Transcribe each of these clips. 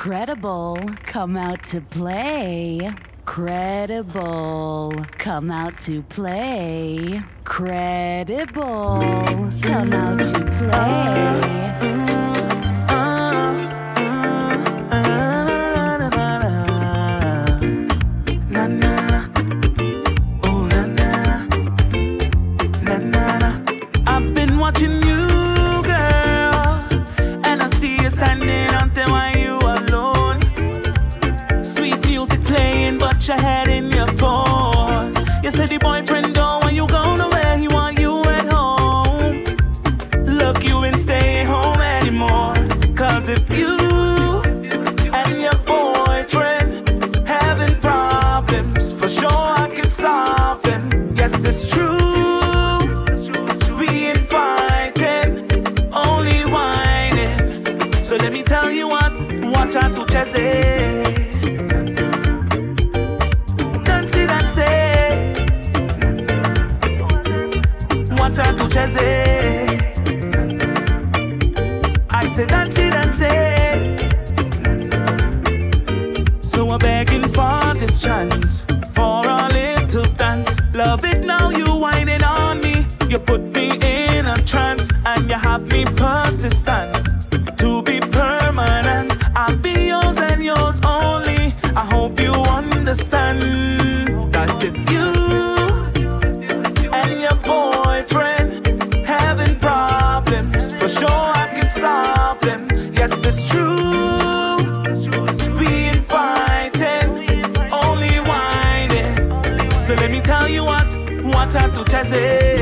Credible, come out to play. Credible, come out to play. Credible, come out to play. Chance, for a little dance. Love it now, you whining on me. You put me in a trance, and you have me persistent. Out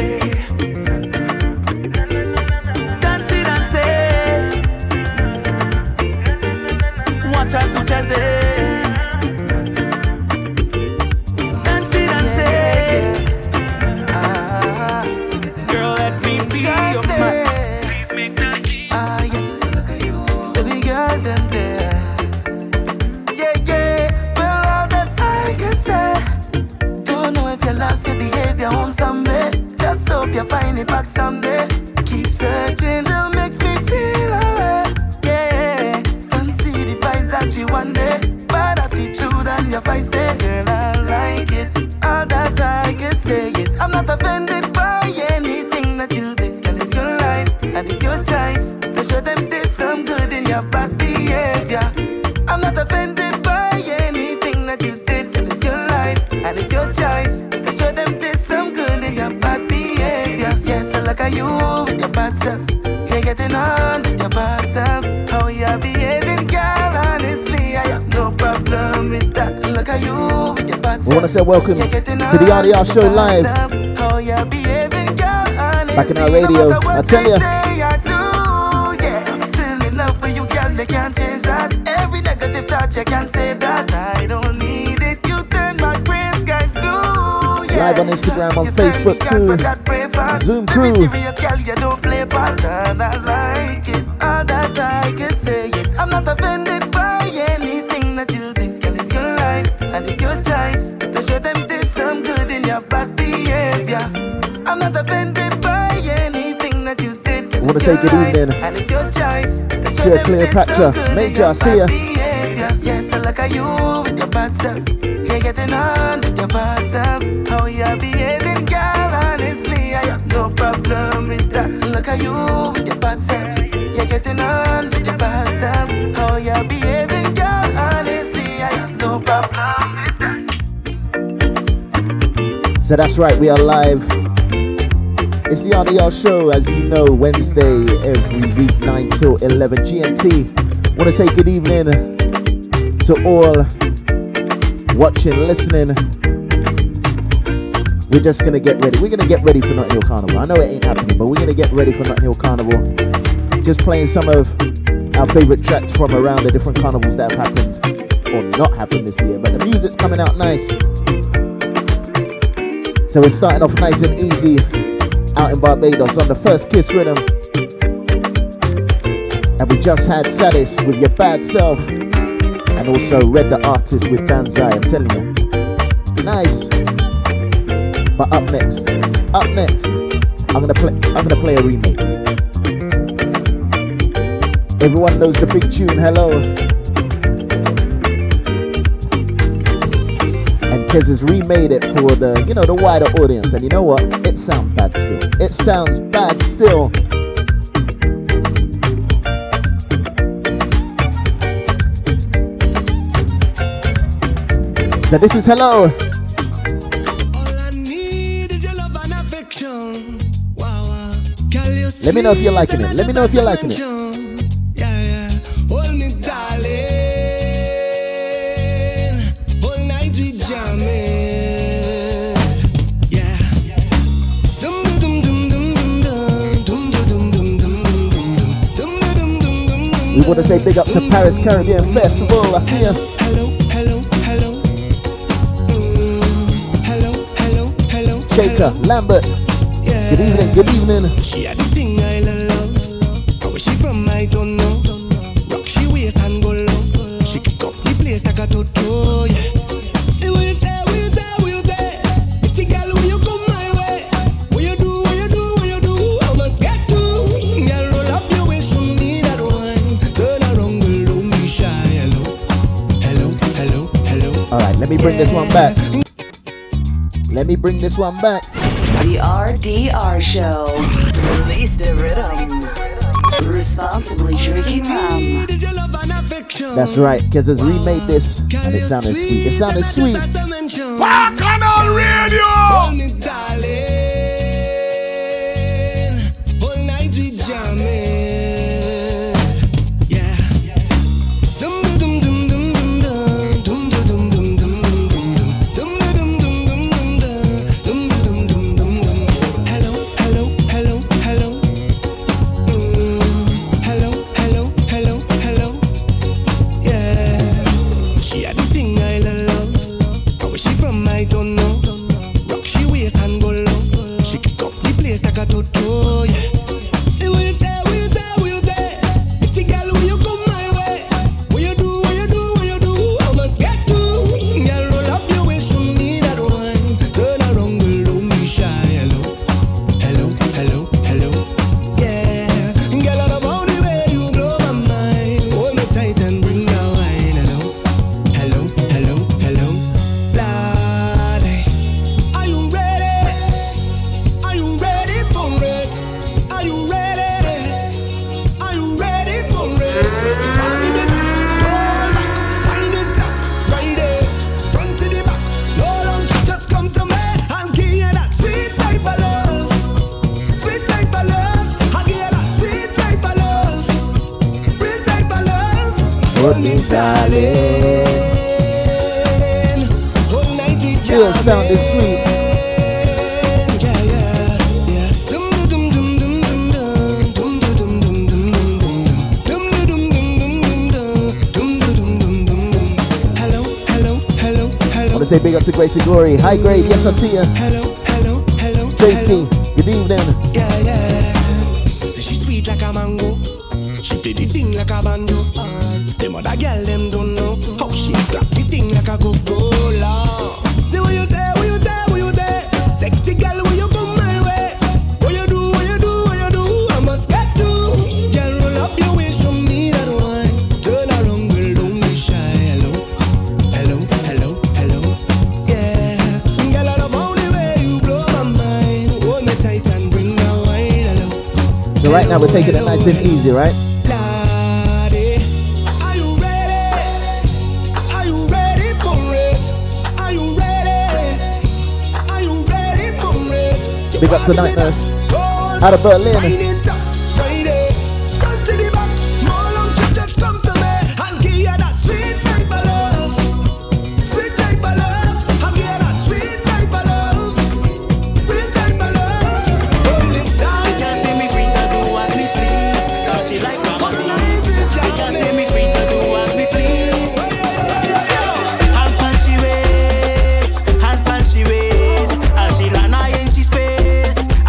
to welcome to the RDR show live. Back in our radio, I tell I'm you, girl. They can't change that. Every negative thought you can save that. I don't need it. You turn my gray skies blue. Live on Instagram, on Facebook too. Zoom crew. serious, girl. You some good in your bad behavior. I'm not offended by anything that you did. I wanna say good evening And it's your choice. To them Cleopatra. there's some good Major, I see ya. behavior. Yes, I look at you with your bad self. You're getting on with your bad self. How you behaving, girl? Honestly, I have no problem with that. Look at you with your bad self. You're getting on So that's right, we are live. It's the RDR show, as you know, Wednesday every week, 9 till 11 GMT. Want to say good evening to all watching, listening. We're just gonna get ready. We're gonna get ready for Notting Hill Carnival. I know it ain't happening, but we're gonna get ready for Notting Hill Carnival. Just playing some of our favorite tracks from around the different carnivals that have happened or not happened this year. But the music's coming out nice. So we're starting off nice and easy out in Barbados on the first kiss rhythm. And we just had Sadis with your bad self. And also Red the Artist with Banzai. I'm telling you. Nice. But up next, up next, I'm gonna play I'm gonna play a remake. Everyone knows the big tune, hello. and it's remade it for the you know the wider audience. And you know what? It sounds bad still. It sounds bad still. So this is hello. Let me know if you're liking it. Let me know if you're liking it. wanna say big up to Paris Caribbean Festival. I see ya. Hello, hello, hello. Hello, hello, hello. Shaker, Lambert. Good evening, good evening. She had thing I love. She from I don't know. bring this one back. Let me bring this one back. The RDR Show. Release the rhythm. Responsibly drinking rum. That's right, because it's remade this, and it sounded sweet. It sounded sweet. say big up to Gracie Glory. Hi, Grade. Yes, I see you. Hello, hello, hello. JC, hello. good evening. Yeah, yeah. Say she sweet like a mango. Mm. She the thing like a them other girl, them don't So right now we're taking it nice and easy, right? Big up to Night Nurse out of Berlin.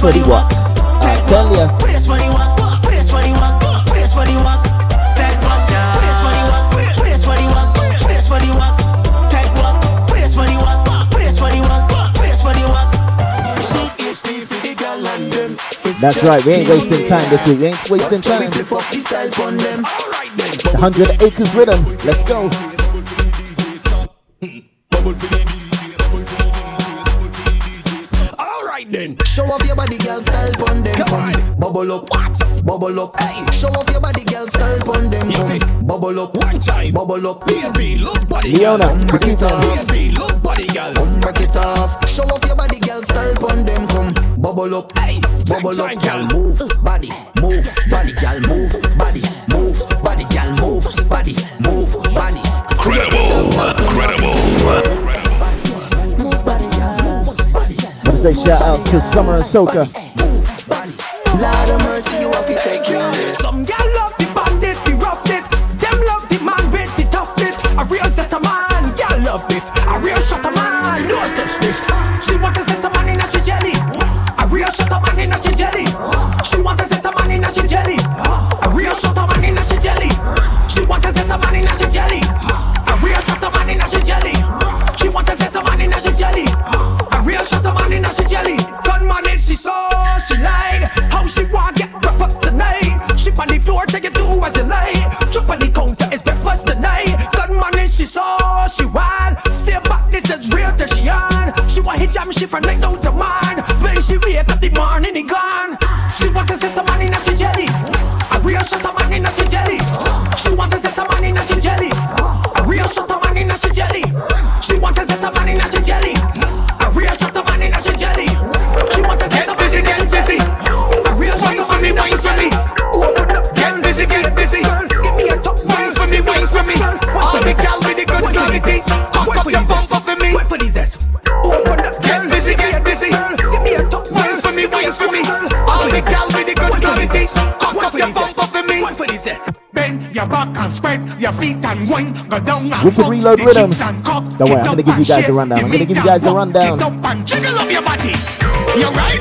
for the walk. I tell ya. That's right, we ain't wasting time this week. We ain't wasting time. Clip up the style on them. 100 acres rhythm. Let's go. Bubble up, Baby, look body. Leona, Come, break it Nikita. off. Baby, look body, girl. Come break it off. Show off your body, girl. Style on them. Come bubble up. Hey, bubble up, girl. girl. Move, body, move, body, girl. Move, body, move, body, girl. Move, body, move, body. Credible, credible. Move, body, girl. Move, body. Wanna say shout outs to Summer and Soca. For me. Wait for these ass. Open up, Get busy, get busy. Give me a top Wine for me, wine for me. All the gal with the good quality. Cock up your bumper for me. Wait for these. Bend your back and spread your feet and wine. Go down and We can reload the rhythm. cheeks and cock. Don't worry, I'm gonna give you guys the rundown. I'm gonna give you guys the rundown. Get up and jiggle up your body. You ride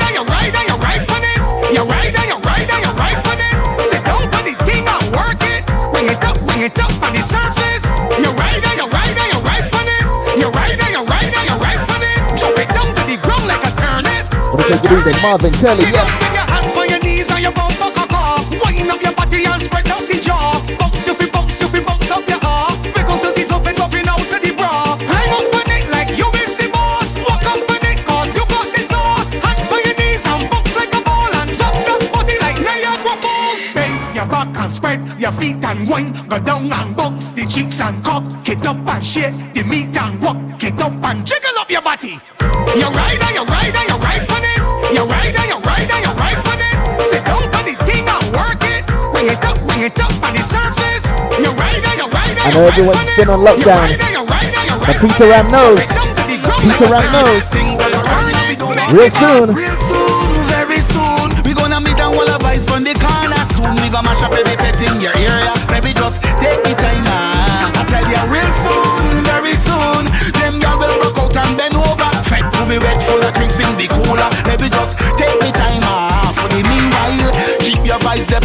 Falls. Bend your back and spread your feet and wine. Go down and bounce the cheeks and cock. Get up and shake the meat and walk. Get up and jiggle up your body. You ride you ride you ride on it. You ride and you ride and you ride on it. Sit down on the thing and work it. Bring it up, bring it up on the surface. You ride and you ride and I know ride everyone's on it. been on lockdown, ride and you ride and you but Peter on. Ram knows. Drop it down to the ground Peter like Ram knows. Things are turning. Real soon. Real soon, very soon. We gonna meet and all advice from the corner soon. We gonna mash up every pet in your area.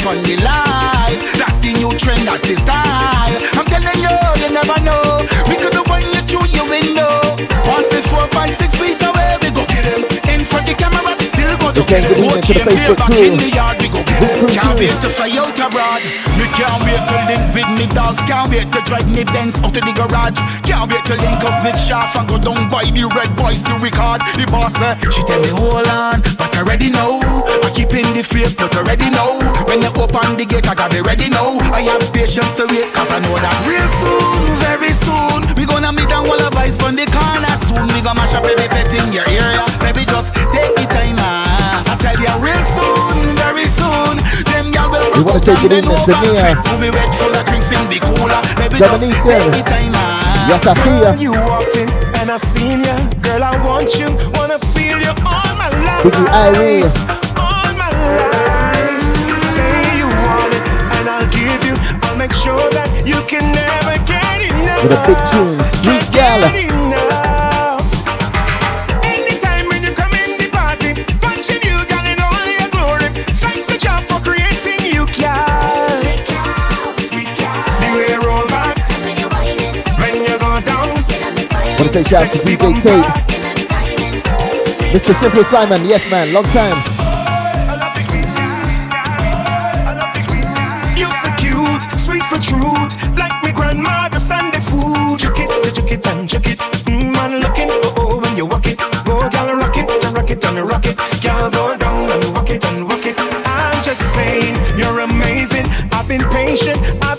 On the line. That's the new trend, that's the style. I'm telling you, you never know. We could have won you through your window. Once it's four, five, six feet away, we go get him. In front the camera, we still go to saying good evening to the Facebook crew. in the yard, we go get Zoom crew him. Can't wait to fly out abroad. Can't wait to link with me dogs. Can't wait to drive me Benz out of the garage. Can't wait to link up with Shaft and go down by the red boys to record. The boss there, she tell me hold on, but I already know. I keep in the faith, but I already know. When you open the gate, I gotta be ready now. I have patience to wait, cause I know that real soon, very soon, we gonna meet and all advice from the corner soon. We gonna mash up every pet in your area. Maybe just take the time, ah. I tell you real soon, wet full of drinks in the cooler. Maybe Dominique just there. take the time, ah. Yes, I see ya. You walked in and I seen ya. Girl, I want you. Wanna feel you all my life. Biggie Irene. All my life. Say you want it and I'll give you. I'll make sure that you can never get enough. With a big tune, Sweet Gal. Say shout out to DJ Tate. Mr. Simple Simon, yes man, long time. You so cute, sweet for truth, like me grandmother Sunday food. It, it and it. Mm, man looking, oh oh when you walk it, go gal rock it, rock it and rock it, gal go down and walk it and walk it. I'm just saying, you're amazing. I've been patient, I've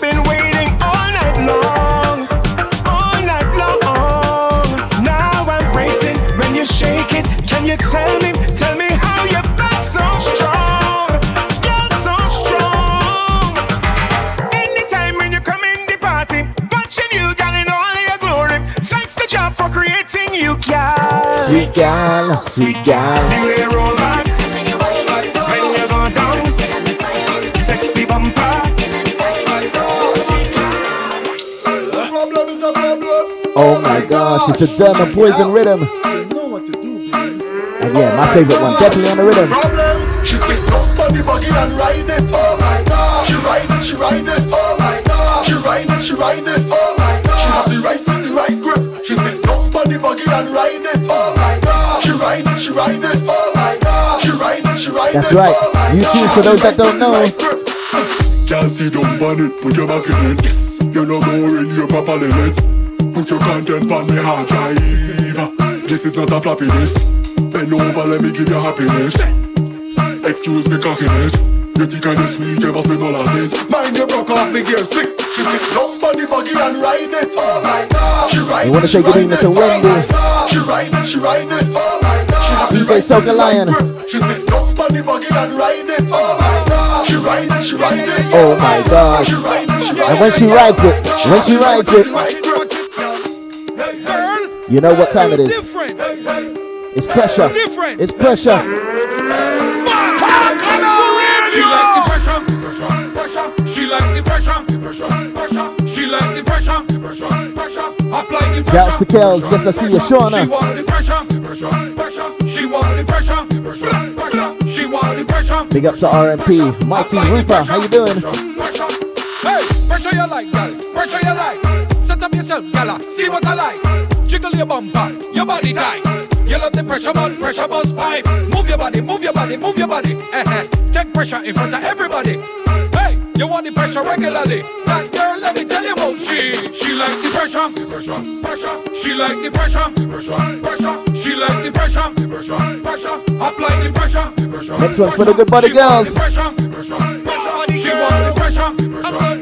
Sweet gal, sweet gal. The way you roll back, when you go down, sexy bumper. Oh my gosh, it's the Derma Poison Rhythm. And yeah, my favorite one, definitely on the rhythm. She sit up on the buggy and ride it. Oh my god. She ride it, she ride it. Oh my god. She ride it, she ride it. Oh my god. She have the right foot, the right grip. She sit up on the buggy and ride it. Oh my god. She ride it, she ride it. Oh my god. She ride it, she ride That's it. right. Oh YouTube, god. for those that don't know. the. Can't sit down on it, put your back in it. Yes, you're no more in your proper limit. Put your content on me hard drive. This is not a floppiness. Bend over, let me give you happiness. Excuse me cockiness. You think I just sweet, you must be molasses. Mind you broke off me gear stick. She sit down on the buggy and ride it. Oh my god. She ride We wanna it, say good evening to Oh Wendy. my. She ride she ride it. Oh my god. She have the DJ right Soca foot, the right Lion. She sit down on the buggy and ride it. Oh my god. She ride it, she ride it. Oh, oh my gosh. She ride it, she ride And when she rides it, when she rides it, you know what time it is. It's pressure. It's pressure. She like the pressure, pressure, pressure. She like the pressure, pressure, pressure. She like the pressure, pressure. The pressure. Shouts to Kels. Yes, I see you, Shauna. want the pressure, pressure, pressure. She want pressure, pressure, pressure. She want pressure. Big up to RMP. Mikey Rooper, how you doing? Pressure. Hey, pressure you like, gal. Pressure you like. Set up yourself, gala. See what I like. Jiggle your bumper, your body tight. You love the pressure, but pressure bust pipe. Move your body, move your body, move your body. Eh, eh. Take pressure in front of everybody. Hey, you want the pressure regularly. That girl, let me tell you about she. She like the pressure, pressure, pressure. She like the pressure, pressure, pressure. She like the pressure, pressure, pressure. Apply the pressure, pressure. Next one for the good body She want girls. the pressure, pressure, pressure. She want the pressure, pressure.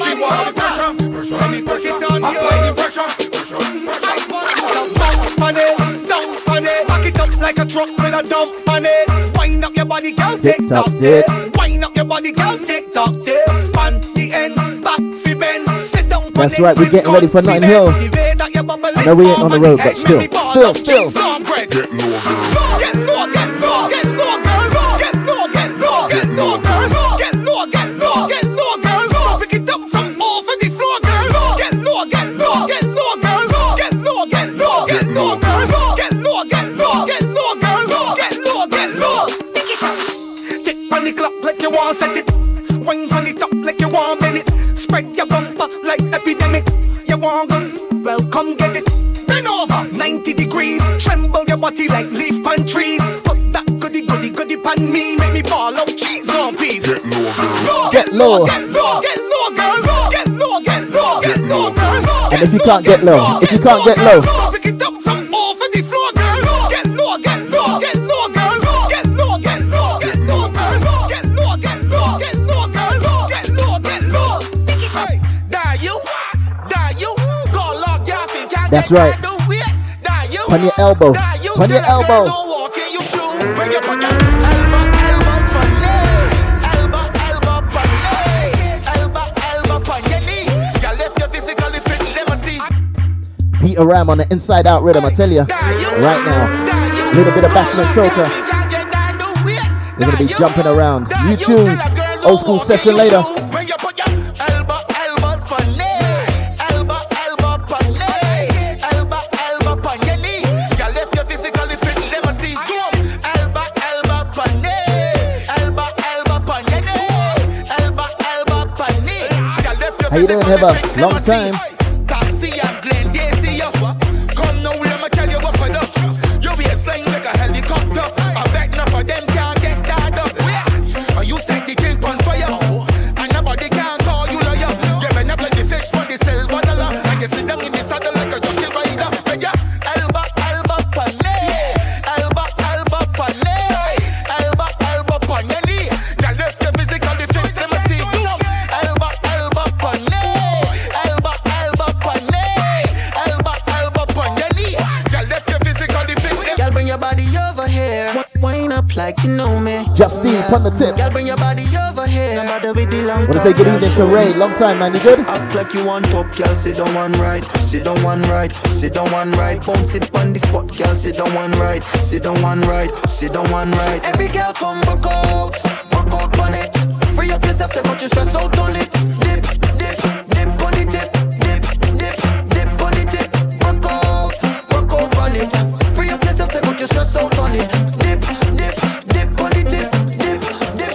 She want the pressure, pressure. Let me put it on you. Apply the pressure, pressure, pressure. Truck with a dump on it. Wind up your body, girl, Tick tick tock, tock, tick. tick. Wind up your body, girl, tick tock, tick. On the end, back fi bend, sit down. That's on right, we're getting ready for Notting Hill. confidence. The way that you bubble I know we ain't on the road, but still, make still, still. cheese on bread. Get low, girl. Epidemic. You want gun? Well, come get it. Bend over 90 degrees. Tremble your body like leaf pan trees. Put that goody goody goody pan me. Make me ball out cheese on peas. Get low, girl. Get low. Get low, get low, girl. Get low, get low, get low, girl. And if you can't get low, if you can't get low, pick it up from off of the You lift your physically fit, let me see. Peter Ram on the inside out rhythm, I tell you. Right now. Little bit of bashment your soca. We're gonna be jumping around. You, a don't Old school session later. How you doing, Heather? Long time. On the tip. Girl, bring your body over here. No matter with the long Wanna say good evening to Ray. Long time, man. You good? Act like you on top, girl. Sit down one right. Sit down one right. Sit down one right. Bounce it on the spot, girl. Sit down one right. Sit down one right. Sit down one right. Every girl come back out. Walk out on it. Free up yourself, take out your stress out on it.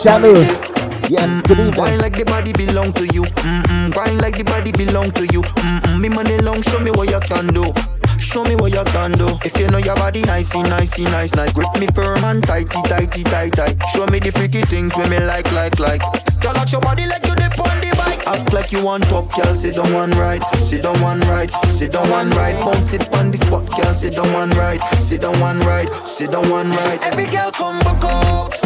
Dip. Yes, good evening. Grind like the body belong to you. Mm-mm. Grind like the body belong to you. Mm-mm. Me money long, show me what you can do. Show me what you can do. If you know your body nicey, nicey, nice, nice. Grip me firm and tighty, tighty, tight, tight. Show me the freaky things when me like, like, like. Girl, out your body like you dip on the bike. Act like you on top, girl. Sit down one right, sit down one right, sit down one right. Bounce it on the spot, girl. Sit down one right, sit down one right, sit down one right. Every girl come back out,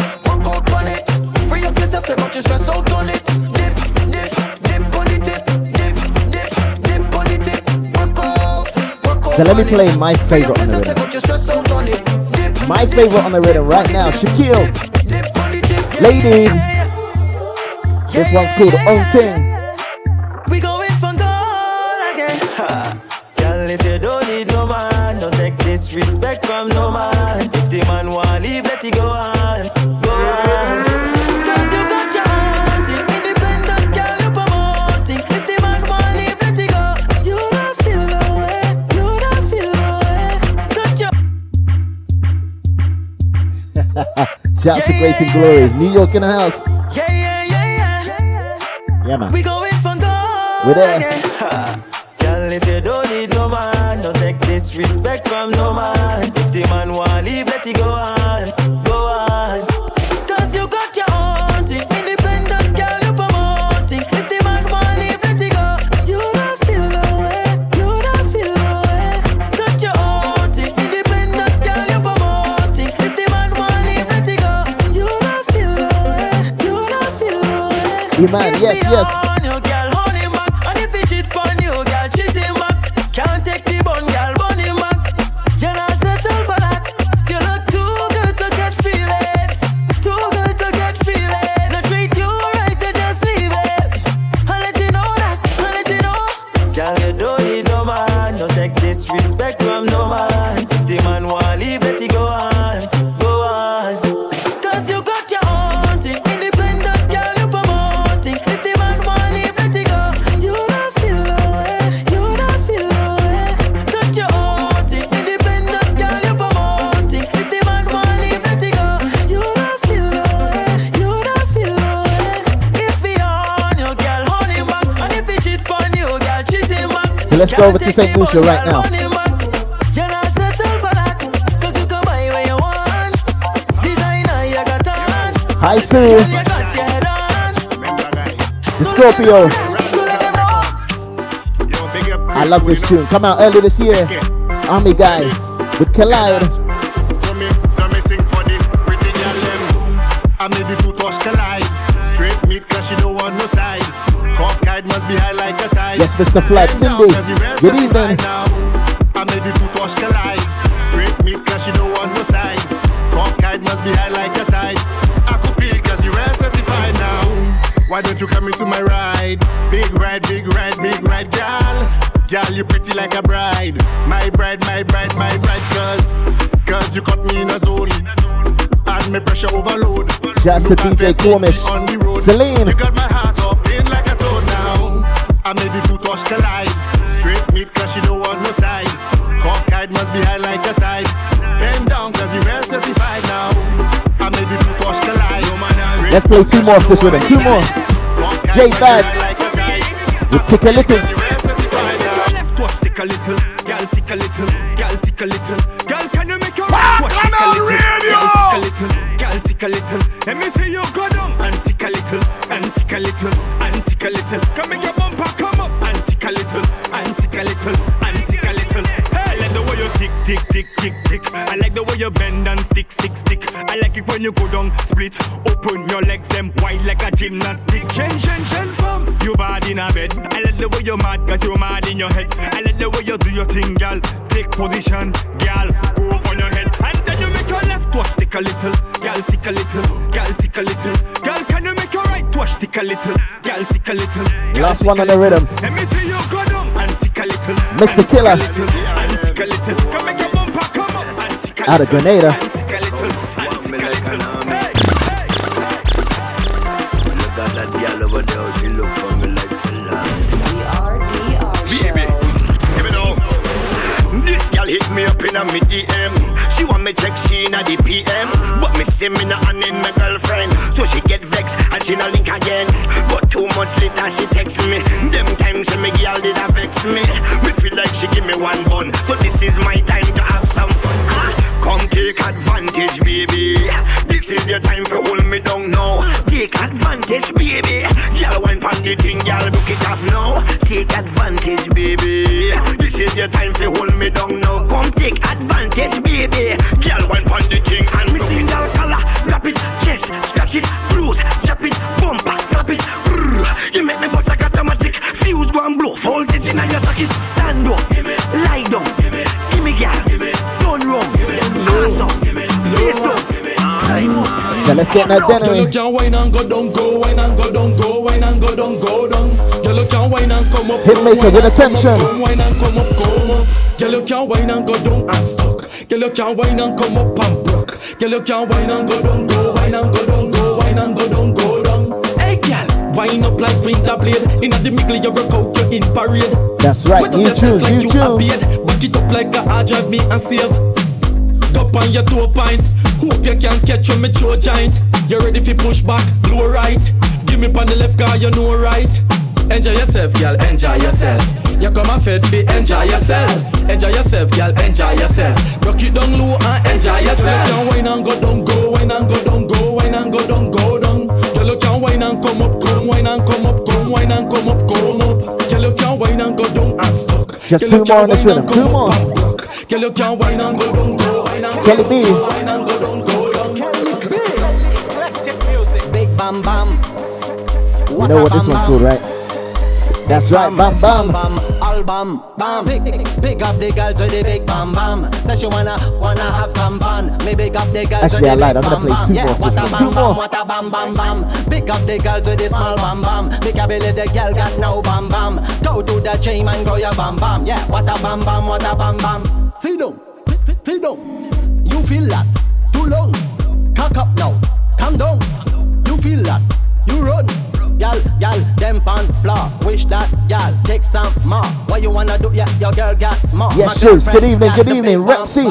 yourself, take out your stress out on it. Dip, dip, dip on the tip. Dip, dip, dip on tip. Work out, work out So let me play my favorite on the rhythm. take out your stress out on it. Dip, My favorite on the rhythm right now, Shaquille. dip on the tip. Yeah, Ladies, this one's called yeah. Ting. Shouts to Yeah, Grace and yeah, Glory. New York in the house. yeah, yeah, yeah, yeah. Yeah, man. We going for gold We there. Girl, if you don't need no man, don't take disrespect from no man. If the man want leave, let it go yes, yes. Go over to St. Lucia right now. Hi, Sue. The Scorpio. I love this tune. Come out early this year. Army Guy with Collide. Mr. Down, Cindy, 'cause you well good evening. I made the two touch collide. Straight meat cause she don't want no side. Cockeyed must be high like a tide. I could be cause you well certified now. Why don't you come into my ride? Big ride, big ride, big ride, gal. Gal, you pretty like a bride. My bride, my bride, my bride, cause, cause you caught me in a zone. And me pressure overload. To Look DJ that Cormish. beauty on the road. Celine. You got my heart up in like a toad now. I made the Let's play two more of this rhythm. Two more. J Bad with Tick a Little. Tick a little. Let me see you go down a little, a little, a little. Come make your bumper come up a little, a little, a little. The way you tick tick tick tick tick. I like the way you bend and stick stick. I like it when you go down split, open your legs them wide like a gymnastic. Chen chen chen fam, you bad in a bed. I like the way you mad cause you're mad in your head. I like the way you do your thing, gal. Take position, gal. Go on your head and then you make your left Wash tick a little, gal tick a little, gal tick a little. Gal, can you make your right? Wash tick a little, gal tick a little. gal Last one on the rhythm. Let me see you go down and tick a little. Mr. and tick a Killer. And tick a little. Come make your bumper come up and tick a Out of little. Grenada. Hit me DM. She want me check she in a the PM. But me see me not on in my girlfriend. So she get vexed and she no link again. But two months later she text me. Them times me girl did a vex me. Me feel like she give me one bun. So this is my time to have some fun. Ah, come take advantage, baby. This is your time for hold me down now. Take advantage, baby. Wine pon the thing, girl, book it off now. Take advantage, baby. This is your time for hold me down now. Come take advantage, baby. Wine pon the thing and me sing girl color. Rap it, chest, scratch it, bruise, chop it, bumper, clap it. Brrr. You make me bust like automatic. Fuse go and blow. Voltage in your socket. Stand up, lie down. Let's get in that Girl, dinner. you can wine and go down, go wine and go down, go wine and go down, go down. Girl, you can wine and come up. Hit maker with attention. wine and come up, come up. Girl, you can wine and go down and stuck. Girl, you can wine and come up and broke. Girl, you can wine and go down, go wine and go down, go wine and go down, go down. Hey, girl, wine up like winter blade. Inna the middle, you broke out, you in parade. That's right, you choose, like you choose. Back it up like a hard drive me and save. Up on your toe pint. Hope you can catch when me throw giant. You ready fi push back, blow right. Give me on the left car, you know right. Enjoy yourself, girl, enjoy yourself. You come and fed fi enjoy yourself. Enjoy yourself, girl, enjoy yourself. Rock it down low and enjoy yourself. You can wine and go down, go wine and go down, go wine and go down, go down. Girl, you can wine and come up, come wine and come up, come wine and come up, come up. Girl, you can wine and go down and stuck. Just two more can on this rhythm, two come more. Up and broke. Girl, you can wine and go down, go wine and go Kelly B. go wine and go down, go down. Big bam bam. You know what this one's called, right? That's right, bam bam. bam, album, bam. Pick, pick up the girls with the big bam bam. Say she wanna wanna have some fun. Me pick up the girls Actually, with I the lied. big I'm gonna play two bam. more Yeah, what a for this one. bam Two bam, more. what a bam bam bam. Pick up the girls with the small bam bam. Pick up belly the girl got no bam bam. Go to the gym and grow your bam bam. Yeah, what a bam bam, what a bam bam. Sit down, sit- sit- sit down. You feel that? Too long. Cock up now. Calm down. You feel that? You run. Gal, gal, them pan floor. Wish that gal take some more. What you wanna do? Yeah, your girl got more. Yes, shoes. Good evening, good evening. Rexy.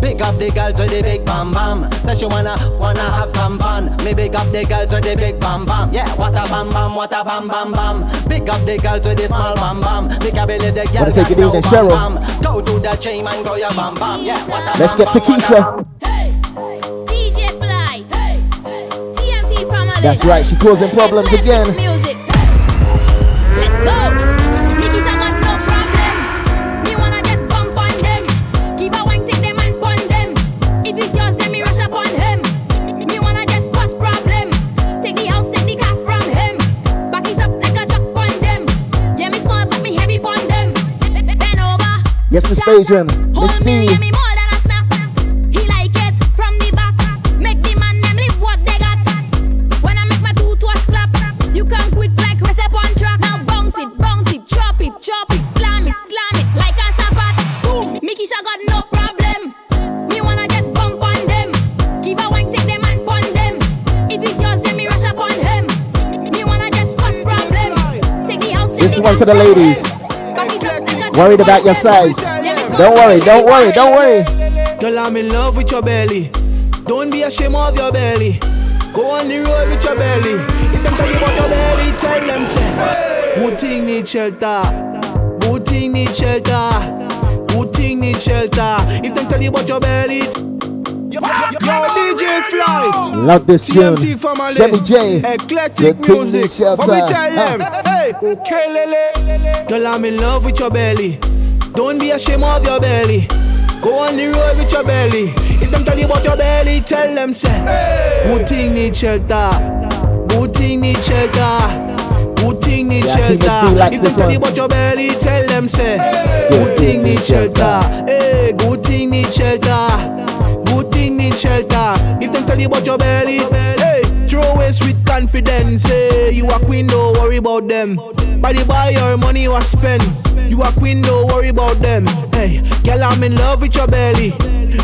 Bam. Pick up the girls with the big bam bam. Say she wanna wanna have some fun. Me pick up the girls with the big bam bam. Yeah, what a bam bam, what a bam bam bam. Pick up the girls with the small bam bam. Pick up belly the girl Wanna got no bam Cheryl? bam. Go to the gym and grow your bam bam. Yeah, what a Let's bam get to bam, Keisha. bam. DJ Fly. TNT family. That's right, she causing problems Let's again. House, take This is one for the ladies. him. Back it up like a Worried about your size. Yeah, let's go. Don't worry, don't worry, don't worry. Girl, I'm in love with your belly. Don't be ashamed of your belly. Go on the road with your belly. If them tell you about your belly, tell them say. Good thing need shelter. Good thing need shelter. Good thing need shelter. If them tell you about your belly. Yo, DJ Fly. Love this tune. Shemmy J. Eclectic Good music. What we tell them? Hey, okay, lele. Girl, I'm in love with your belly. Don't be ashamed of your belly. Go on the road with your belly. If them tell you about your belly, tell them say. Good thing need shelter. Good thing need shelter. Good thing need Yeah, I see Miss shelter. B if them tell you about your belly, tell them say. Good thing need shelter. Hey, good thing need shelter. Good thing need shelter. If them tell you about your belly, hey, throw waste with confidence. Hey, you a queen, don't worry about them. Body buy your money you a spend. You a queen, don't worry about them. Hey, girl, I'm in love with your belly.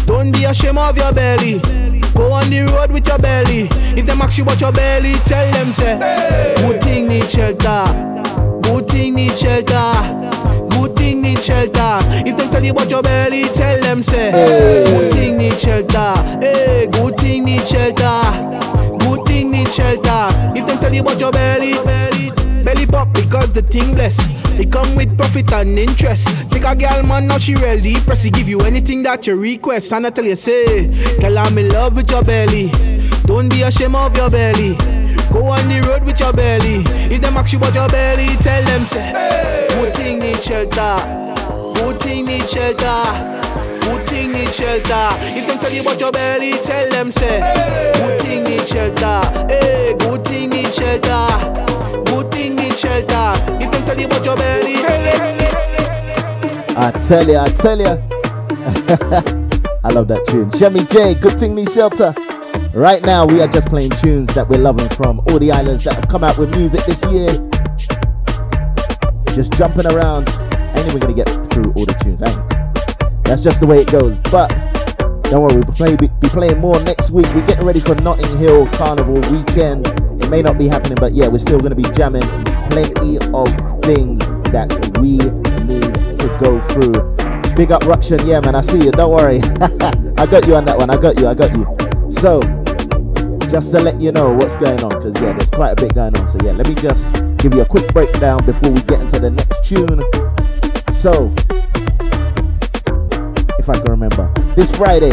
Don't be ashamed of your belly. Go on the road with your belly. If them ask you about your belly, tell them say, good thing need shelter. Good thing need shelter. Good thing need shelter. If them tell you about your belly, tell them say, good thing need shelter. Hey, good thing need shelter. Good thing need shelter. If them tell you about your belly, belly, belly pop because the thing bless. It come with profit and interest. Take a girl man now she ready press. He give you anything that you request. And I tell you say, girl I'm in love with your belly. Don't be ashamed of your belly. Go on the road with your belly. If them ask you about your belly, tell them say, good thing need shelter. Good thing need shelter. Good thing need shelter. If them tell you about your belly, tell them say, good thing need shelter. Hey, good thing need shelter. Good thing need shelter. If them tell you about your belly, I tell ya, I tell ya. I love that tune. Shemmy J, good thing need shelter. Right now, we are just playing tunes that we're loving from all the islands that have come out with music this year. Just jumping around. Ain't even gonna get through all the tunes, ain't? That's just the way it goes. But don't worry, we'll play, be playing more next week. We're getting ready for Notting Hill Carnival weekend. It may not be happening, but yeah, we're still gonna be jamming plenty of things that we need to go through. Big up Ruction, yeah man, I see you, don't worry. I got you on that one, I got you, I got you. So, just to let you know what's going on, because yeah, there's quite a bit going on. So yeah, let me just give you a quick breakdown before we get into the next tune. So, if I can remember, this Friday,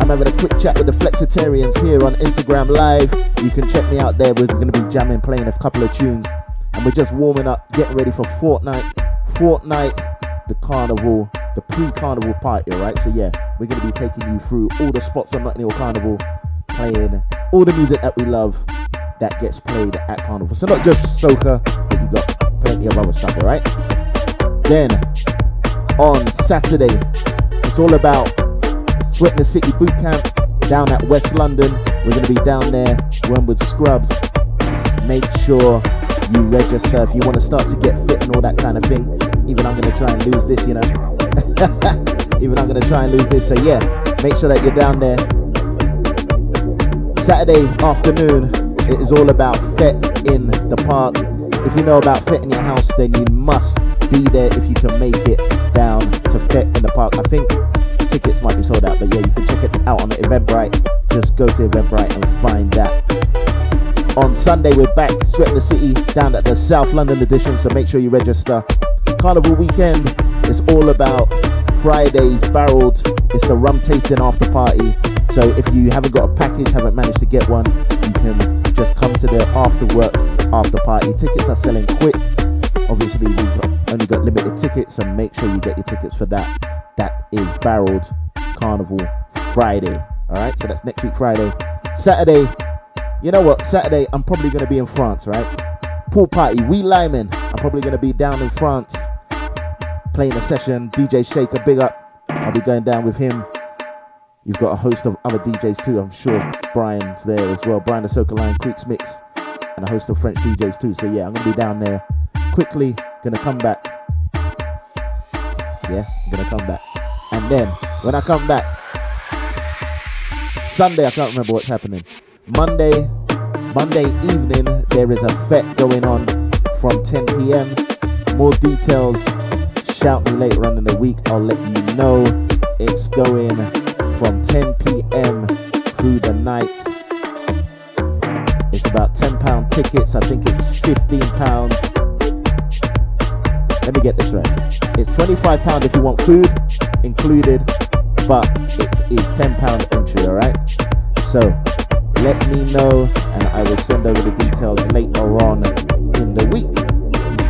I'm having a quick chat with the Flexitarians here on Instagram Live. You can check me out there. We're going to be jamming, playing a couple of tunes, and we're just warming up, getting ready for Fortnite. Fortnite, the carnival, the pre-carnival party, right? So yeah, we're going to be taking you through all the spots on Notting Hill Carnival, playing all the music that we love that gets played at carnival. So not just soca, but you got plenty of other stuff, alright? Then on Saturday, it's all about Sweating the City Boot Camp down at West London. We're going to be down there, with Scrubs. Make sure you register if you want to start to get fit and all that kind of thing. Even I'm going to try and lose this, you know. Even I'm going to try and lose this. So yeah, make sure that you're down there. Saturday afternoon, it is all about Fete in the park. If you know about Fete in your house, then you must be there if you can make it down to Fete in the park. I think tickets might be sold out, but yeah, you can check it out on the Eventbrite. Just go to Eventbrite and find that. On Sunday, we're back, Sweating the City, down at the South London edition, so make sure you register. Carnival weekend is all about Fridays barreled. It's the rum tasting after party. So if you haven't got a package, haven't managed to get one, you can just come to the after work, after party. Tickets are selling quick. Obviously, we've got, only got limited tickets, so make sure you get your tickets for that. That is barreled Carnival Friday. All right, so that's next week Friday. Saturday, you know what? Saturday, I'm probably going to be in France, right? Pool party, we Lyman. I'm probably going to be down in France playing a session. DJ Shaker, big up. I'll be going down with him. You've got a host of other DJs too. I'm sure Brian's there as well. Brian the Soca Line, Creeks Mix, and a host of French DJs too. So yeah, I'm gonna be down there quickly. Gonna come back. Yeah, I'm gonna come back. And then when I come back, Sunday I can't remember what's happening. Monday, Monday evening there is a fet going on from 10 p.m. More details. Shout me later on in the week. I'll let you know. It's going from 10 p.m. through the night. It's about 10 pound tickets. I think it's 15 pounds. Let me get this right. It's 25 pound if you want food included, but it is 10 pound entry. All right. So let me know, and I will send over the details later on in the week.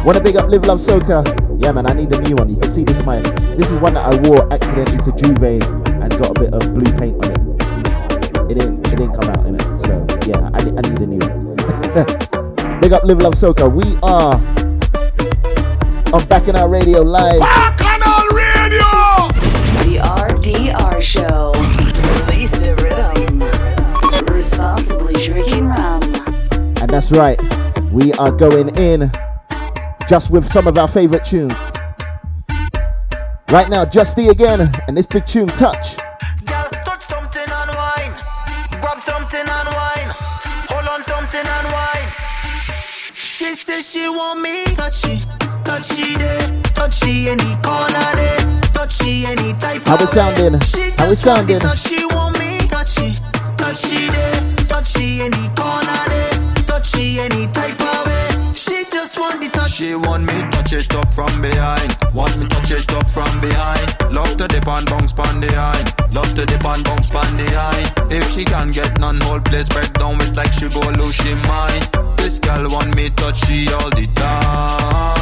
Want to big up Live Love Soca? Yeah, man, I need a new one. You can see this mine. This is one that I wore accidentally to J'ouvert and got a bit of blue paint on it. It didn't, it didn't come out in it. So yeah, I, I need a new one. big up Live Love Soca. We are on Back in Our Radio Live. Back on Our Radio! The RDR Show. Release the rhythm. Responsibly drinking rum. And that's right, we are going in just with some of our favorite tunes. Right now, Justy again, and this big tune, Touch. she want me touchy touchy there, touchy any corner there, touchy any type How we sounding? She How we just want the sounding? touch, she want me touchy, touchy there, touchy any corner there, touchy any type of way. She just want the touch. She want me touch it up from behind. Want me touch it up from behind. Love to dip and bounce pan behind. Love to dip and bounce pan behind. If she can get none, whole place break down. It's like she go lose she mind. This girl want me touch she all the time.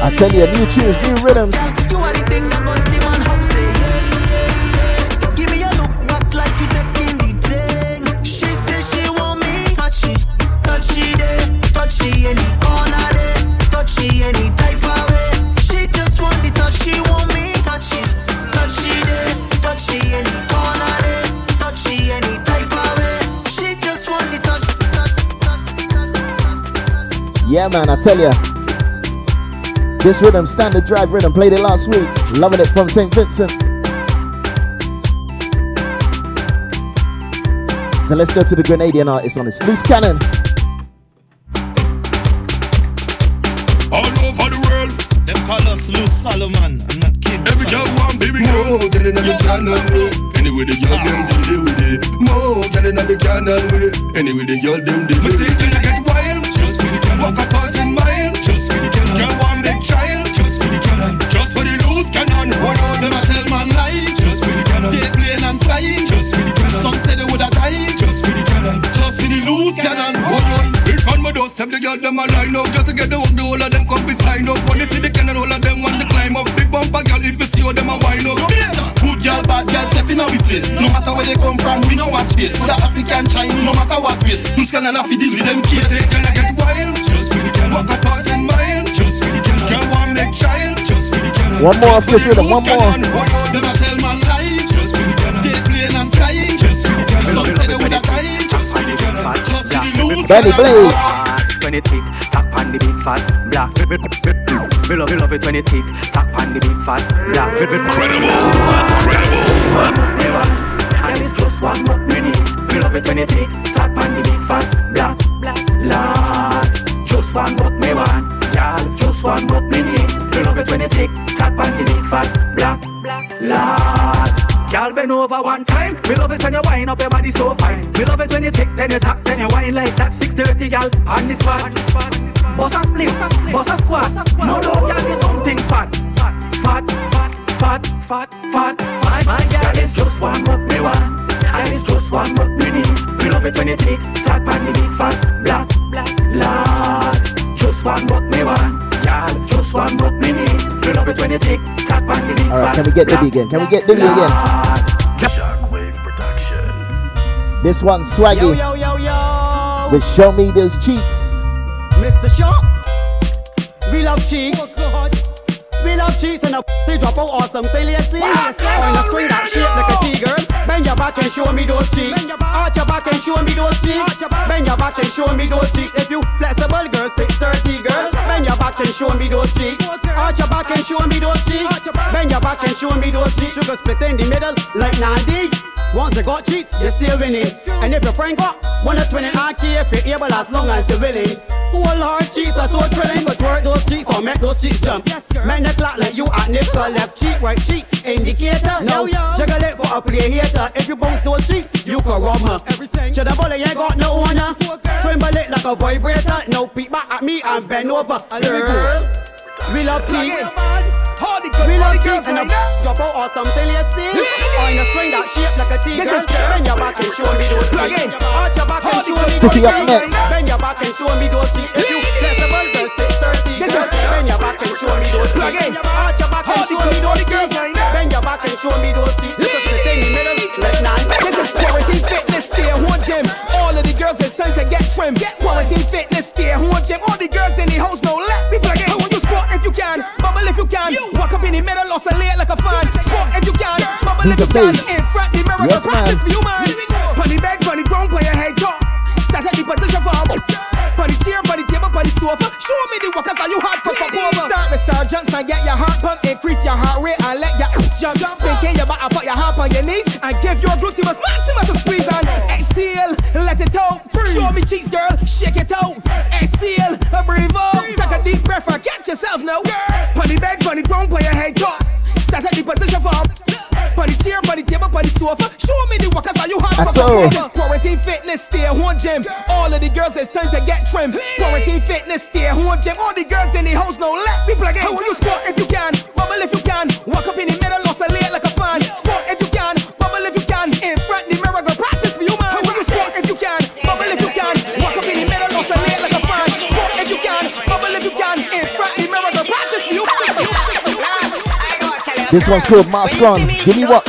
I tell you, new tunes, new rhythms. Yeah, man, I tell you. This rhythm, standard drive rhythm, played it last week. Loving it from St. Vincent. So let's go to the Grenadian artist on this. Loose Cannon. All over the world, them call us Loose Solomon. I'm not kidding. Every girl want baby girl. More girl inna the channel way. Anyway the girl them deal with it. More girl inna the channel way. Anyway the girl One more off this rhythm, one more. Them a tell man lie, just for the cannon. Take plane and flying, just for the cannon. Some say they woulda die, just for the cannon. Just for the loose Benny Blaze. When it tick, tap on the big fat black. Me love, me love it when it tick, tap on the big fat black. Incredible, Never, and it's just one more minute. Me love it when it tick, tap on the big fat black. Lord, just one more me want, y'all. Just one more minute. Me love it when it tick, tap on the big fat black. Lord. Girl, bend over one time. Me love it when you wind up your body so fine. Me love it when you tick, then you tap, then you wind like that. 6:30, girl, on the spot. Boss a split, boss a squat. No, no, girl, do something fat, fat, fat, fat, fat, fat, fat. My girl, it's just one more me want. Girl, it's just one more me need. Me love it when you tick, can we get black, Diddy again? Can we get Diddy again? This one's Swaggy, Yo, yo, yo, yo. with Show Me Those Cheeks. Your back and show me those cheeks. Sugar split in the middle like Nandi. Once you got cheeks, you're still winning. And if your friend got one of twinning, I care if you're able as long as you're willing. Whole hard cheeks are so thrilling, but work those cheeks or make those cheeks jump. Make the clock like you at nipple, left cheek, right cheek, indicator. No, juggle it for a play hater. If you bounce those cheeks, you can rob her. The bully ain't got no owner. Tremble it like a vibrator. No peek back at me and bend over. Girl, we love cheeks. We cheeks and a drop out or something you see. On a string that shape like a tiger. Bend your back and show me those cheeks. Arch your back and show me those up next. Bend your back and show me those cheeks. If you flexible, stick 30. Girl, bend your back and show me those cheeks. Arch your back and show me those cheeks. Bend your back and show me those cheeks. You can split in the middle like nine. This is quarantine fitness, stay home gym. All of the girls, it's time to get trim. Quarantine fitness, stay home gym. All the girls in the house know let me plug bubble if you can. Walk up in the middle, oscillate like a fan. Squat if you can, bubble He's the face. In front the mirror, Yes, the practice for you, man. Pon the bed, pon the ground, pon your head top. Start at the position for Pon the chair, pon the table, pon the sofa. Show me the workers that you had for fuck over. Start with star jumps and get your heart pump, increase your heart rate and let your jump jump. Sink in your back and put your hand on your knees and give your gluteus maximus a squeeze Show me cheeks, girl, shake it out. Exhale, breathe out. Take a deep breath and catch yourself now. Pon the bed, pon the ground, pon your head top. Start at the position for Pon the chair, pon the table, pon the sofa. Show me the workers that you have That's for all. This quarantine fitness, stay home gym. All of the girls, it's time to get trim. Quarantine fitness, stay home gym. All the girls in the house now, let me plug in. How will you squat if you can? Bubble if you can. Walk up in the middle, oscillate like a fan. This one's called Mask On. Give me what?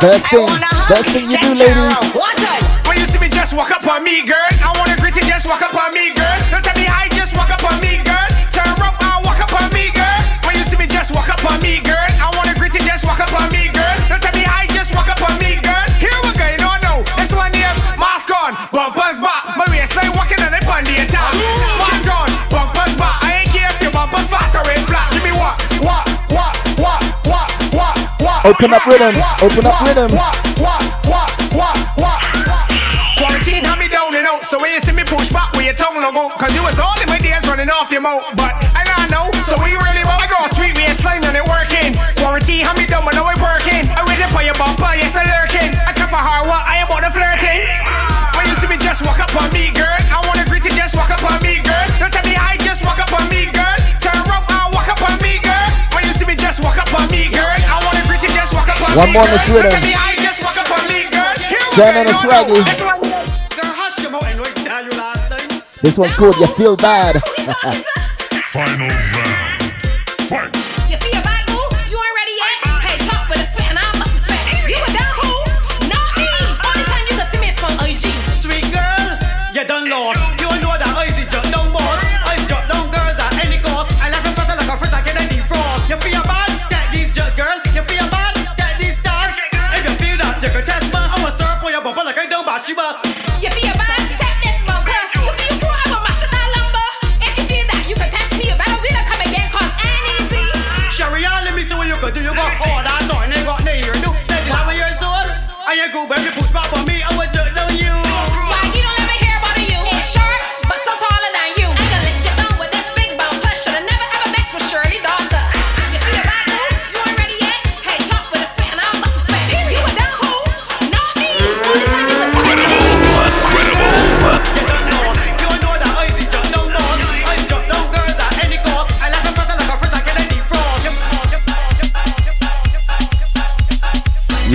First thing, first thing you do, ladies. When you see me just walk up on me, girl. I wanna greet you, just walk up on me, girl. Open up rhythm, open up rhythm. Quarantine had me down and out, so when you see me push back with your tongue no go, cause you was all in my days running off your mouth. But I don't know, so we really want. I go sweet waistline and it working. Quarantine had me your more and wait tell you last time. This one's called You Feel Bad. Final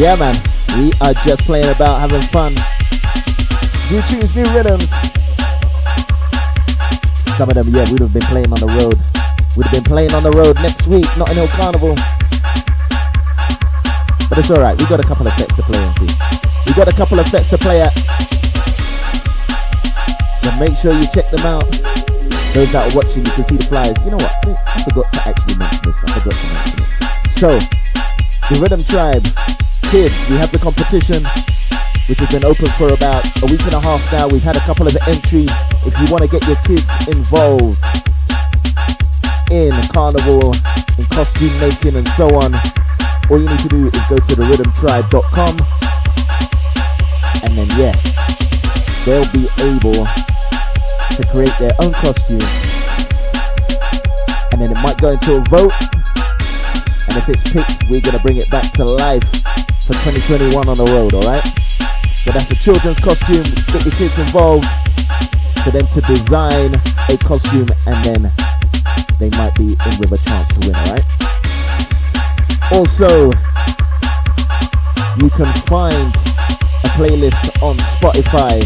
Yeah, man. We are just playing about, having fun. New tunes, new rhythms. Some of them, yeah, we'd have been playing on the road. We'd have been playing on the road next week, Notting Hill Carnival. But it's alright, we got a couple of fets to play into. We got a couple of fets to play at. So make sure you check them out. Those that are watching, you can see the flyers. You know what? I forgot to actually mention this. I forgot to mention it. So, the Rhythm Tribe kids, we have the competition, which has been open for about a week and a half now. We've had a couple of entries. If you want to get your kids involved in carnival, in costume making, and so on, all you need to do is go to therhythmtribe.com, and then yeah, they'll be able to create their own costume, and then it might go into a vote. And if it's picked, we're gonna bring it back to life for 2021 on the road, alright? So that's a children's costume, get your kids involved for them to design a costume and then they might be in with a chance to win, alright? Also, you can find a playlist on Spotify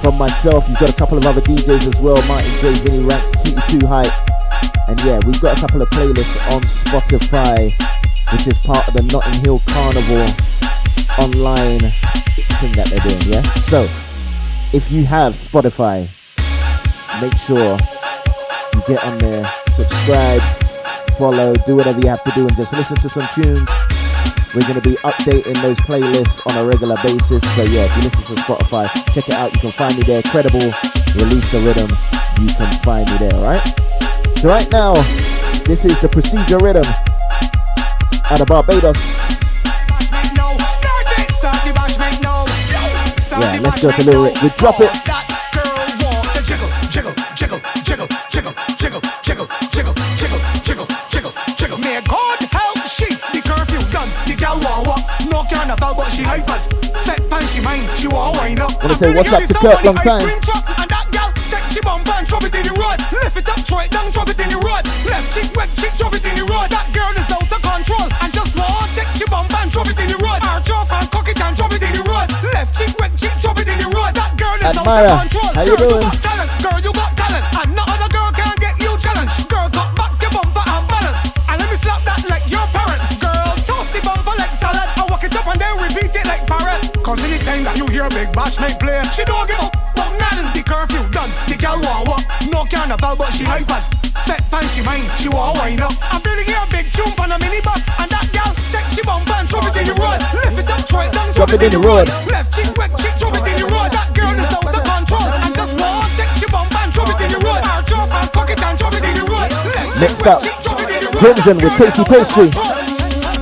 from myself. You've got a couple of other DJs as well, Martin J, Vinny Ranks, Kitty 2 Hype. And yeah, we've got a couple of playlists on Spotify which is part of the Notting Hill Carnival online thing that they're doing, yeah? So, if you have Spotify, make sure you get on there, subscribe, follow, do whatever you have to do, and just listen to some tunes. We're going to be updating those playlists on a regular basis. So, yeah, if you listen to Spotify, check it out. You can find me there. Credible, release the rhythm. You can find me there, alright? So, right now, this is the procedure rhythm out of Barbados. Yeah, let's go to lyric. We drop it. May God help she. The curfew done. The girl want walk. No carnival, but she hypers. Set pan she mind. She want wine up. Wanna say what's up to Kurt, long time. That girl is Admire. out of control. How you doing? got talent. Girl, you got talent. And no other girl can get you challenge. Girl, got back your bumper and balance. And let me slap that like your parents. Girl, toast the bumper like salad. I walk it up and then repeat it like parrot. Cause anytime that you hear Big Bash night play, she don't give up. But nothing, the curfew done. The girl want walk. No carnival, but she hypers. Set she mind, she want wine up. I'm really hear a big jump on a minibus. And that girl take she bumper and drop it in the road. Lift it up, throw it down, Drop it in the road. Left cheek, right cheek, drop it in the road. That Next up, Crimson with Tasty Pastry.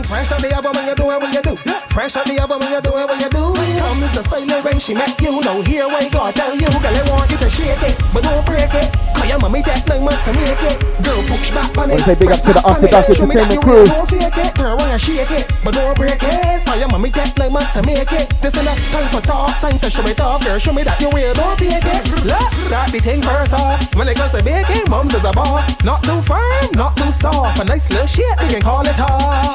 Fresh out the album when you do it when you do. Fresh out the album when you do it when you do. Come is the style when she met you. No here where you gotta tell you. Girl, I want you to shake it, but don't break it. Cause your mommy take nine months to make it. Girl, push back on it. Wanna say big up to the back on After it. Dark Show me that Entertainment you crew. really Don't fake it. Girl, wanna shake it, but don't break it. Cause your mommy take nine months to make it. This is not time for talk, time to show it off. Girl, show me that you real. Don't fake it. Let's start the thing first off. When it comes to baking, mom's is a boss. Not too firm, not too soft. A nice little shit, we can call it hard.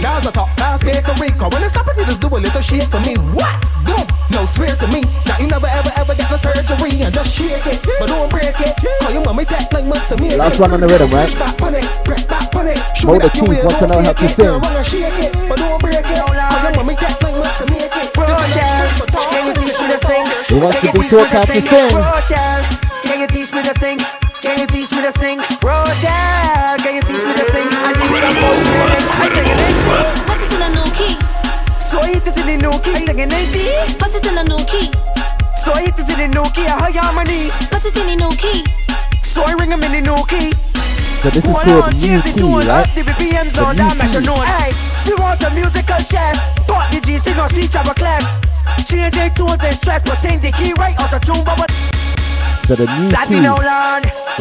That's a top class bakery. Cause when it's stop it, you just do a little shit for me. What? Don't, no swear to me. Now you never ever ever get no surgery and just shake it. But don't break it. Call your mommy take like months to me. Last one on the rhythm, right? Back on it, break back on it. Show me Motor that you Keith real, wants to know how to sing. Girl, wanna shake it, but don't break it. Call your mommy take like months to make it. Rochelle, can you teach me to sing? He wants to be taught how to sing? sing. Rochelle, can you teach me to sing? Can you teach me to sing? Rochelle, can you teach me to sing? I need some more training. I sing in I hit it in the new key. I sing in A D. Put it in a new key. So I hit it in the new key. A high harmony. Put it in a new key. So I ring 'em in the new key. So this is Hold called New the Key, tune, right? up the BPMs on new that match key. Hey, she want a musical chef, but the G sing on she chop a clap. Change the tunes and stress, but change the key right out the tune, but So the new that key. you.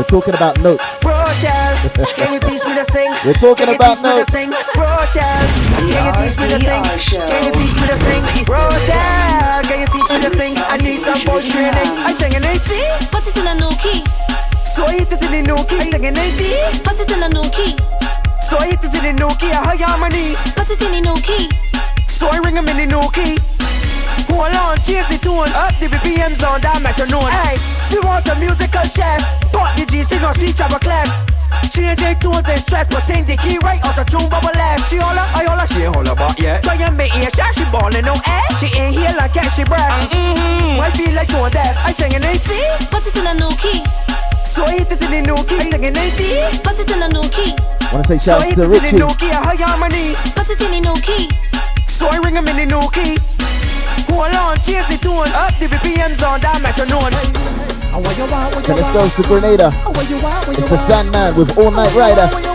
We're talking about notes. Rochelle, can you teach me to sing? We're talking can you about teach me to notes. sing? Rochelle, can you teach me to sing? Can you teach me to sing? Rochelle, can you teach me to sing? I need some voice training. I sing in AC. Put it in a new key. So I hit it in the new key. I sing in AD. Put it in a new key. So I hit it in the new key. A high harmony. Put it in a new key. So I ring 'em in the new key. Hold on, change the tune up the BPMs on that match you know. Hey, she want a musical chef, but the G sing on she chop a clap. Change the tunes and stress, but change the key right out the tune bubble left. She holla, I holla, she ain't holla but yeah. Try and make ear shot, she ballin' no air. She ain't here like catch she breath. Mm-hmm. I feel like doing that. I sing in AC. Put it in a new key. So I hit it in the new key. I sing in AD. Put it in a new key. Wanna say So I shouts hit it in the new key, a high harmony. Put it in a new key. So I ring 'em in the new key. Hold on, change the tune up the BPMs on that match you know. So let's go to Grenada. It's the Sandman with All Night Rider.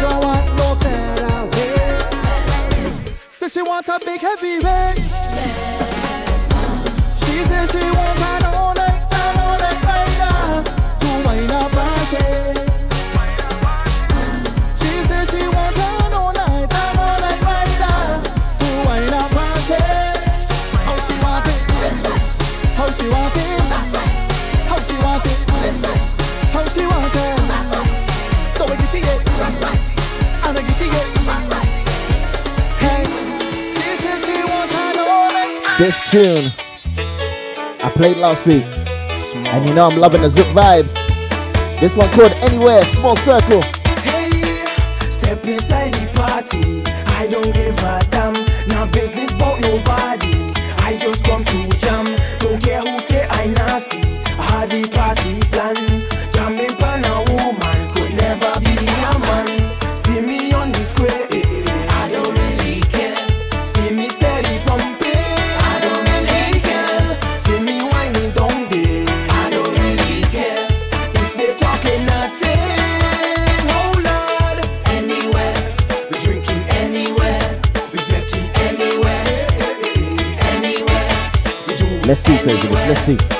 don't want no better way. Say she want a big heavyweight. She says she wants an all night, an all night rider to wind up and. She says she wants an all night, an all night rider to wind up and shake. How she want it? How she want it? How she want it? How she want it? So we can see it. This tune I played last week, and you know I'm loving the zip vibes. This one called Anywhere, Small Circle. Let's see, crazy. Let's see.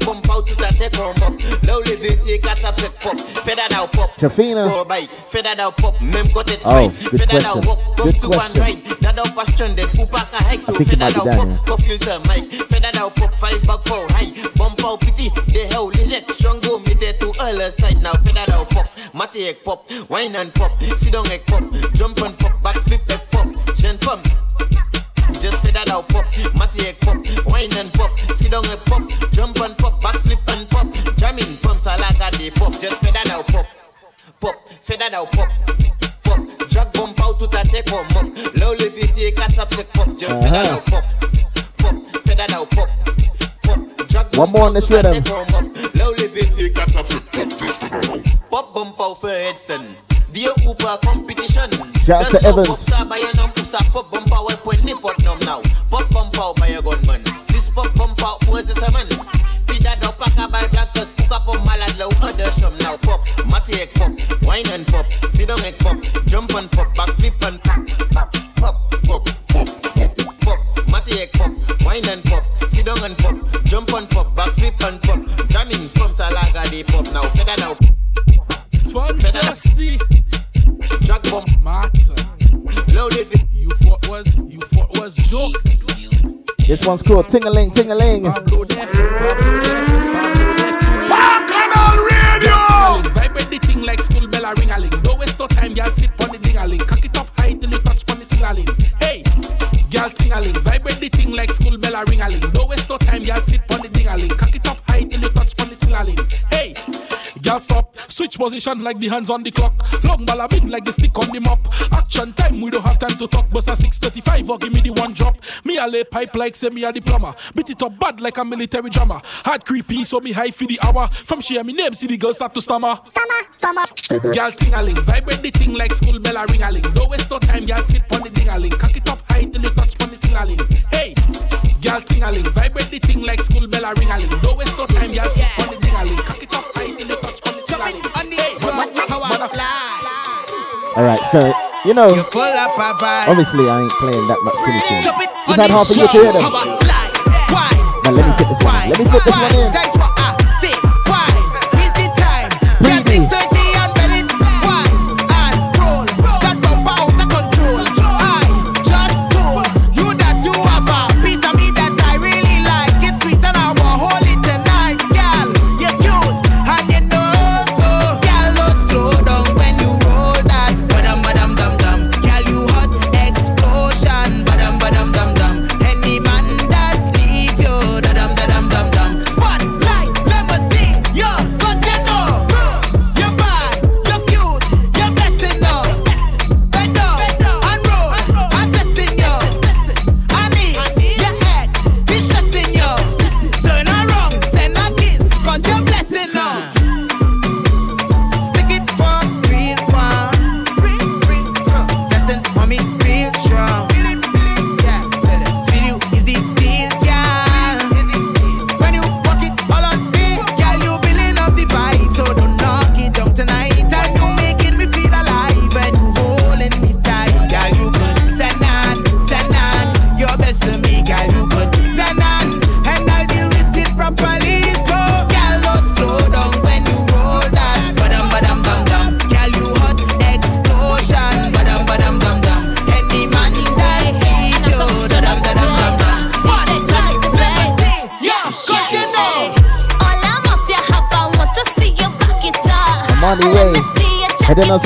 Oh, good question. Good question. I think it might be that, yeah. Just that out pop, matty egg pop, wine and pop, sit down and pop, jump and pop, and pop, jamming from Salaga de pop, just feed that out pop. pop, pop. Low livy take top pop. Just uh-huh. feather now pop, pop. Feather now pop, pop. One more on this rhythm. Low livy take top pop. Pop. Pop bump out for headstand. The Uber competition. Shouts to Evans. Pop, buy a number, pop. This one's called Tingaling Tingaling. Switch position like the hands on the clock. Long ball a big like the stick on the mop. Action time, we don't have time to talk. Boss a 635 or give me the one drop. Me a lay pipe like say me a diploma. Beat it up bad like a military drama. Hard creepy, so me high for the hour. From share me name, see the girls start to stammer. Stammer, stammer. Girl ting-a-ling, vibrate the thing like school bell a ring-a-ling. Don't waste no time, girl sit on the ding-a-ling. Cock it up high till you touch on the ceiling. Hey! y'all ting a ling. Vibrate the thing like school bell a ring a ling. Don't waste no time, y'all sit on the ding a ling. Cock it up high till touch on the ting a ling. On the power All right, so you know, obviously I ain't playing that much finishing. You've had half a year to hear them. Now let me fit this one. In. Let me fit this one in.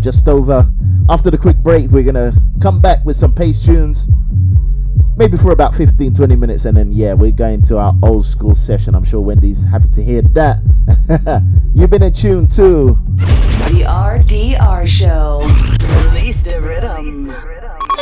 just over. After the quick break, we're gonna come back with some pace tunes. Maybe for about 15 20 minutes, and then yeah, we're going to our old school session. I'm sure Wendy's happy to hear that. You've been in tune too. The RDR Show. Release the rhythm.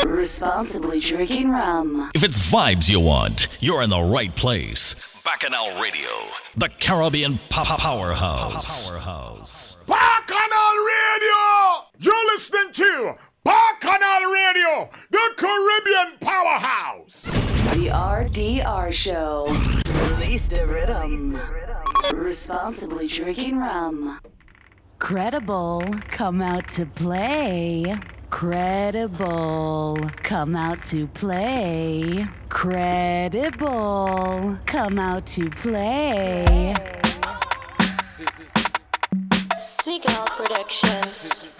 Responsibly drinking rum. If it's vibes you want, you're in the right place. Bacchanal Radio, the Caribbean pop powerhouse. Powerhouse. Bacchanal Radio! You're listening to Bacchanal Radio, the Caribbean powerhouse. RDR Show. Release the rhythm. Responsibly drinking rum. Credible, come out to play. Credible, come out to play. Credible, come out to play. Seagull Productions.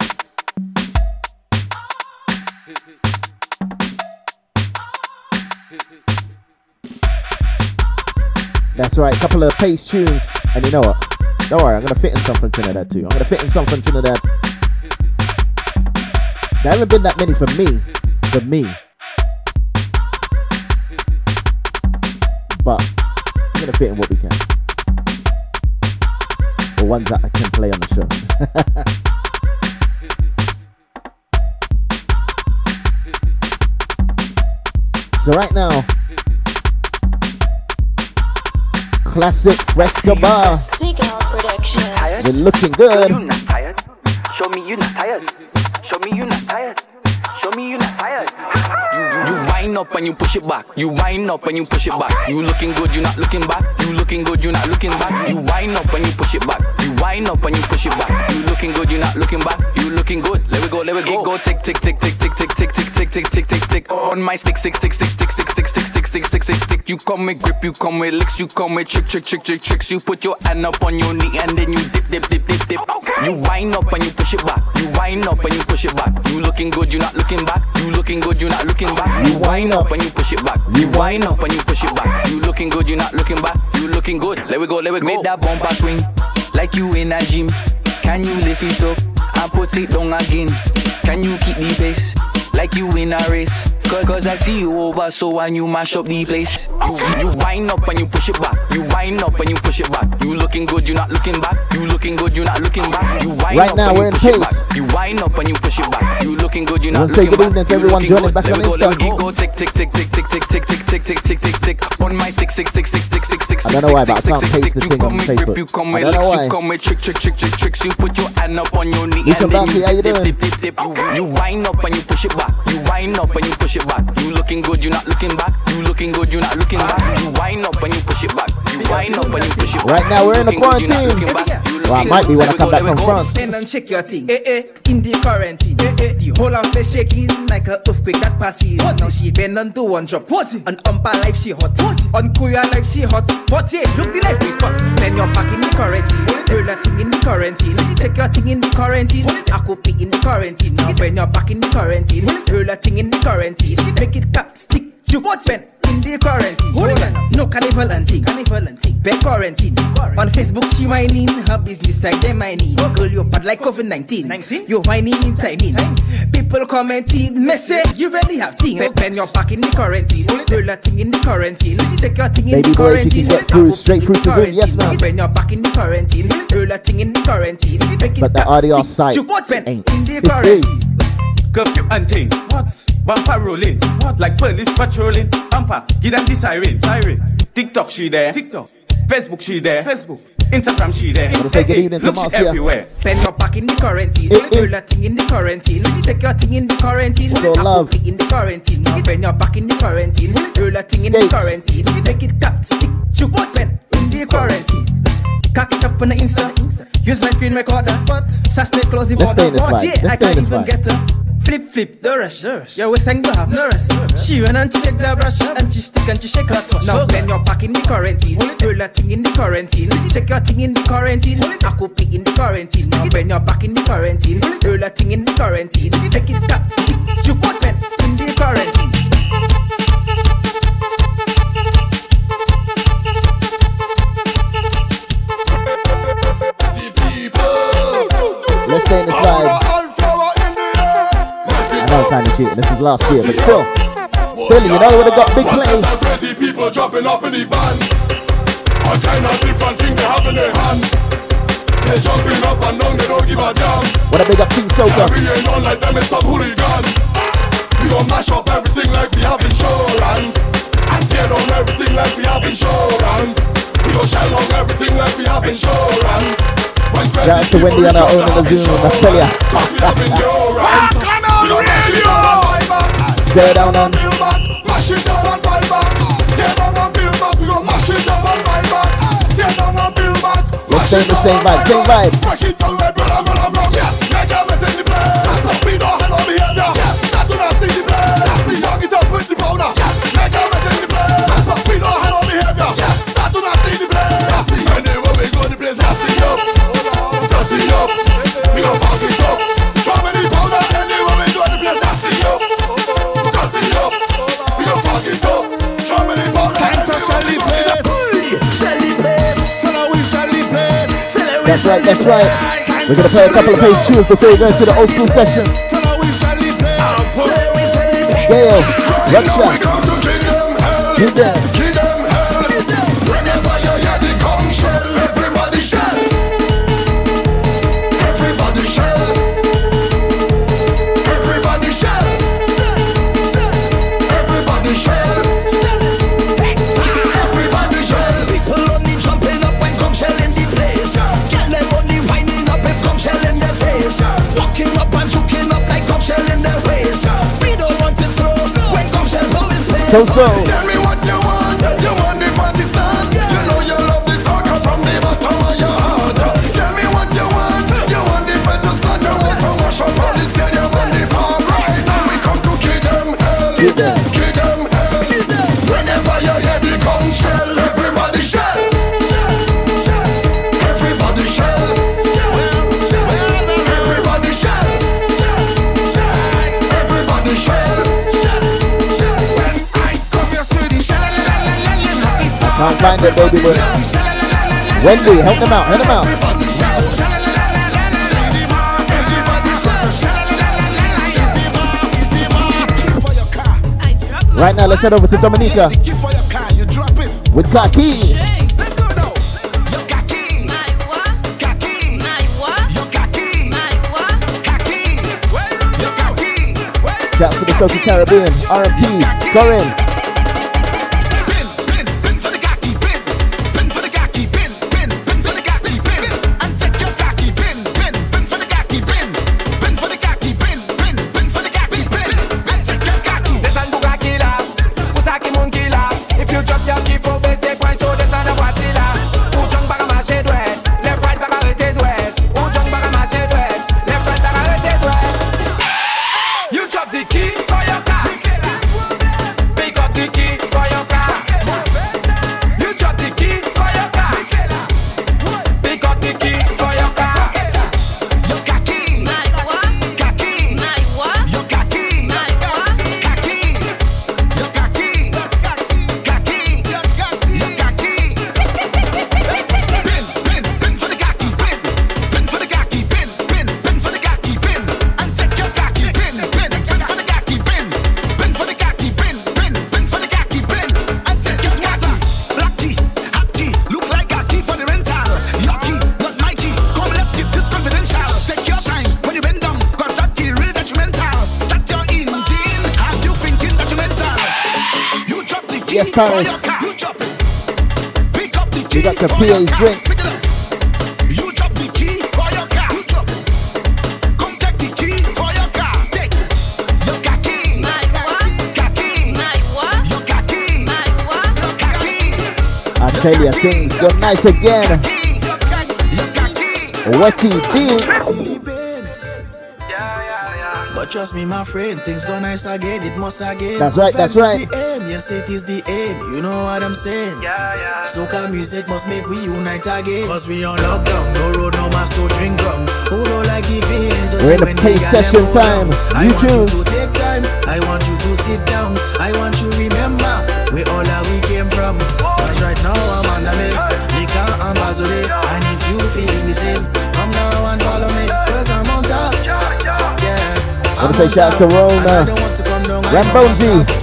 That's right, a couple of pace tunes. And you know what? Don't worry, I'm gonna fit in some from Trinidad too. I'm gonna fit in some from Trinidad. There haven't been that many for me. For me. But I'm gonna fit in what we can. Or ones that I can play on the show. so right now, classic Fresca Bar. Seagull Productions. We're looking good. You not tired? Show me you not tired. Show me you not tired. Show me you not tired. You, you wind up and you push it back. You wind up and you push it back. You looking good, you not looking back. You looking good, you not looking back. You wind up and you push it back. You wind up and you push it back. You looking good, you not looking back. You looking good. Let me go, let me go. Go tick tick tick tick tick tick tick tick tick tick tick tick tick. On my stick stick stick stick stick stick stick stick stick stick stick stick stick. You come with grip, you come with licks, you come with trick trick trick trick tricks. You put your hand up on your knee and then you dip dip dip dip dip. You wind up and you push it back. You wind up and you push it back. You looking good, you're not looking back. You looking good, you're not looking back. You wind up and you push it back. You wind up and you push it back. You looking good, you're not looking back. You looking good. Let we go, let we go. Make that bumper swing like you in a gym. Can you lift it up and put it down again? Can you keep the pace like you in a race? Cause, Cause I see you over, so and you mash up the place. You, you wind up and you push it back. You wind up and you push it back. You looking good, you not looking back. You looking good, you not looking back. You wind Right up now, and we're in pace. back. You wind up and you push it back. You looking good, you not wanna say looking good back. evening to everyone looking joining good. back on me go, let Insta. me go. Tick tick tick tick tick tick tick tick tick tick tick tick tick. On my stick stick stick stick stick stick stick I don't know why, but I can't paste the thing on Facebook. you come with licks, you come with trick, trick, trick, trick, tricks. You put your hand up on your knee and then you dip, dip, dip, dip. You, you wind up and you push it back. You wind up and you push it back. You looking good, you not looking back. You looking good, you not looking back. You wind up and you push it back. You wind up and you push it back. Right now, we're in the You looking good, you not quarantine. looking back. You Well, I might be when I come back from. France. Stand and shake your thing. Eh eh, in the quarantine. Eh eh, the whole house is shaking like a earthquake that passes. What? Now she bend on to one drop. What? On umpa life she hot. What? On kuya life she hot. What? Yeah, look the life we got. Then you're back in the quarantine. Roll that thing in the quarantine. Check your thing in the quarantine. I could be in the quarantine. Now when you're back in the quarantine. Roll that thing in the quarantine. Make it cut, stick, you what? When in the quarantine. Hold on. No carnival and thing. Carnival and thing. Back quarantine. On Facebook she whining. Her business like them whining. Girl you bad like COVID-19. 19? You whining inside in timing. People commenting. Message you really have thing. When- When you're back in the quarantine. Roll that thing in the quarantine. Check your thing in Baby the boy, if you quarantine. can get through straight through to Zoom, yes, ma'am. When you're back in the quarantine. Roll that thing in the quarantine. But the audio site you what? When ain't. in the quarantine. Curfew and thing. What? Bumper rolling. What? Like police patrolling. Bumper, give them the siren. Siren. TikTok she there. TikTok. Facebook she there. Facebook. Instagram she there. Wanna say good evening to Look, Marcia. everywhere. When you're back in the quarantine, Eh, eh. roll that thing in the quarantine. Check your thing in the quarantine. So I love. in the quarantine. When you're back in the quarantine, roll that thing in the Skates. quarantine. Make it cut, stick, you what when in the quarantine. Cock it up on the Insta. Use my screen recorder. What? Sasne close the Let's stay in this vibe. Yeah, Let's I stay in can't this even vibe. Get her. Flip, flip, the rush. Your waist hang have no rest. She run and she take the brush and she stick and she shake her touch. Now when you're back in the quarantine, roll that thing in the quarantine. Check your thing in the quarantine. I could be in the quarantine. Now when you're back in the quarantine, roll that thing in the quarantine. Take it cut, stick, you what when in the quarantine. Let's stay cheating. This is last year, but still, still, you know, would have got big play. Crazy people jumping up in the band. All kind of different thing they have in their hand. They jumping up and down, they don't give a damn. What a big up Team Soca. Carrying on like them is some hooligan. We gon' mash up everything like we have insurance. And tear down everything like we have insurance. We gon' shell on everything like we have insurance. Shout out to Wendy on our own in the Zoom, I tell ya. Bacchanal Radio! Zay down on. Mash it up and buy back. Tear down and build back. We gon' mash it up and buy back. Tear down and build back. Let's stay the same vibe, same vibe. Break it down That's right, that's right. We're gonna play a couple of bass tunes before we go into the old school session. Gail, Rupture, them. So, so. Can't find it, baby, but Wendy, help them out, help them out. Right now, let's head over to Dominica with Kaki. Shouts to the Soca Caribbean, RMP, Corin. The We got the for your PA's car. drink. Pick. You drop the key for your car. You drop it. Come take the key for your car. Take your kaki. Kaki. Your kaki. Your kaki. I tell ya, things go nice again. Wetty Beatz. But trust me, my friend, things go nice again. It must again. That's right, that's right. the aim. Yes, it is the aim. You know what I'm saying? Yeah, yeah. Soca music must make we unite again. Cause we on lockdown. No road, no mask to drink rum. Who oh, don't like the feeling to We're in see the when pay session time. down. I New want you tunes. to take time. I want you to sit down. I want you remember where all that we came from. Cause right now I'm on the make. Liquor and Bazole. And if you feeling the same, say shout to Rona. Rambozy.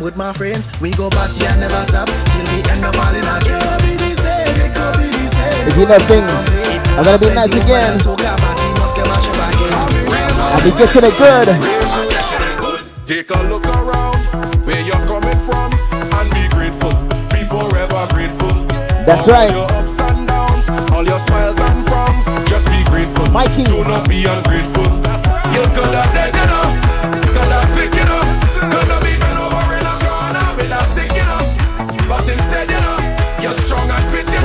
With my friends. We go party and never stop till we end up all in a It could be the same, it could be the same. If you know things, I'm gonna be nice again. I'll be getting it good. Take a look around where you're coming from and be grateful. Be forever grateful. That's right. All your ups and downs, all your smiles and frowns. Just be grateful. Mikey. Do not be ungrateful. You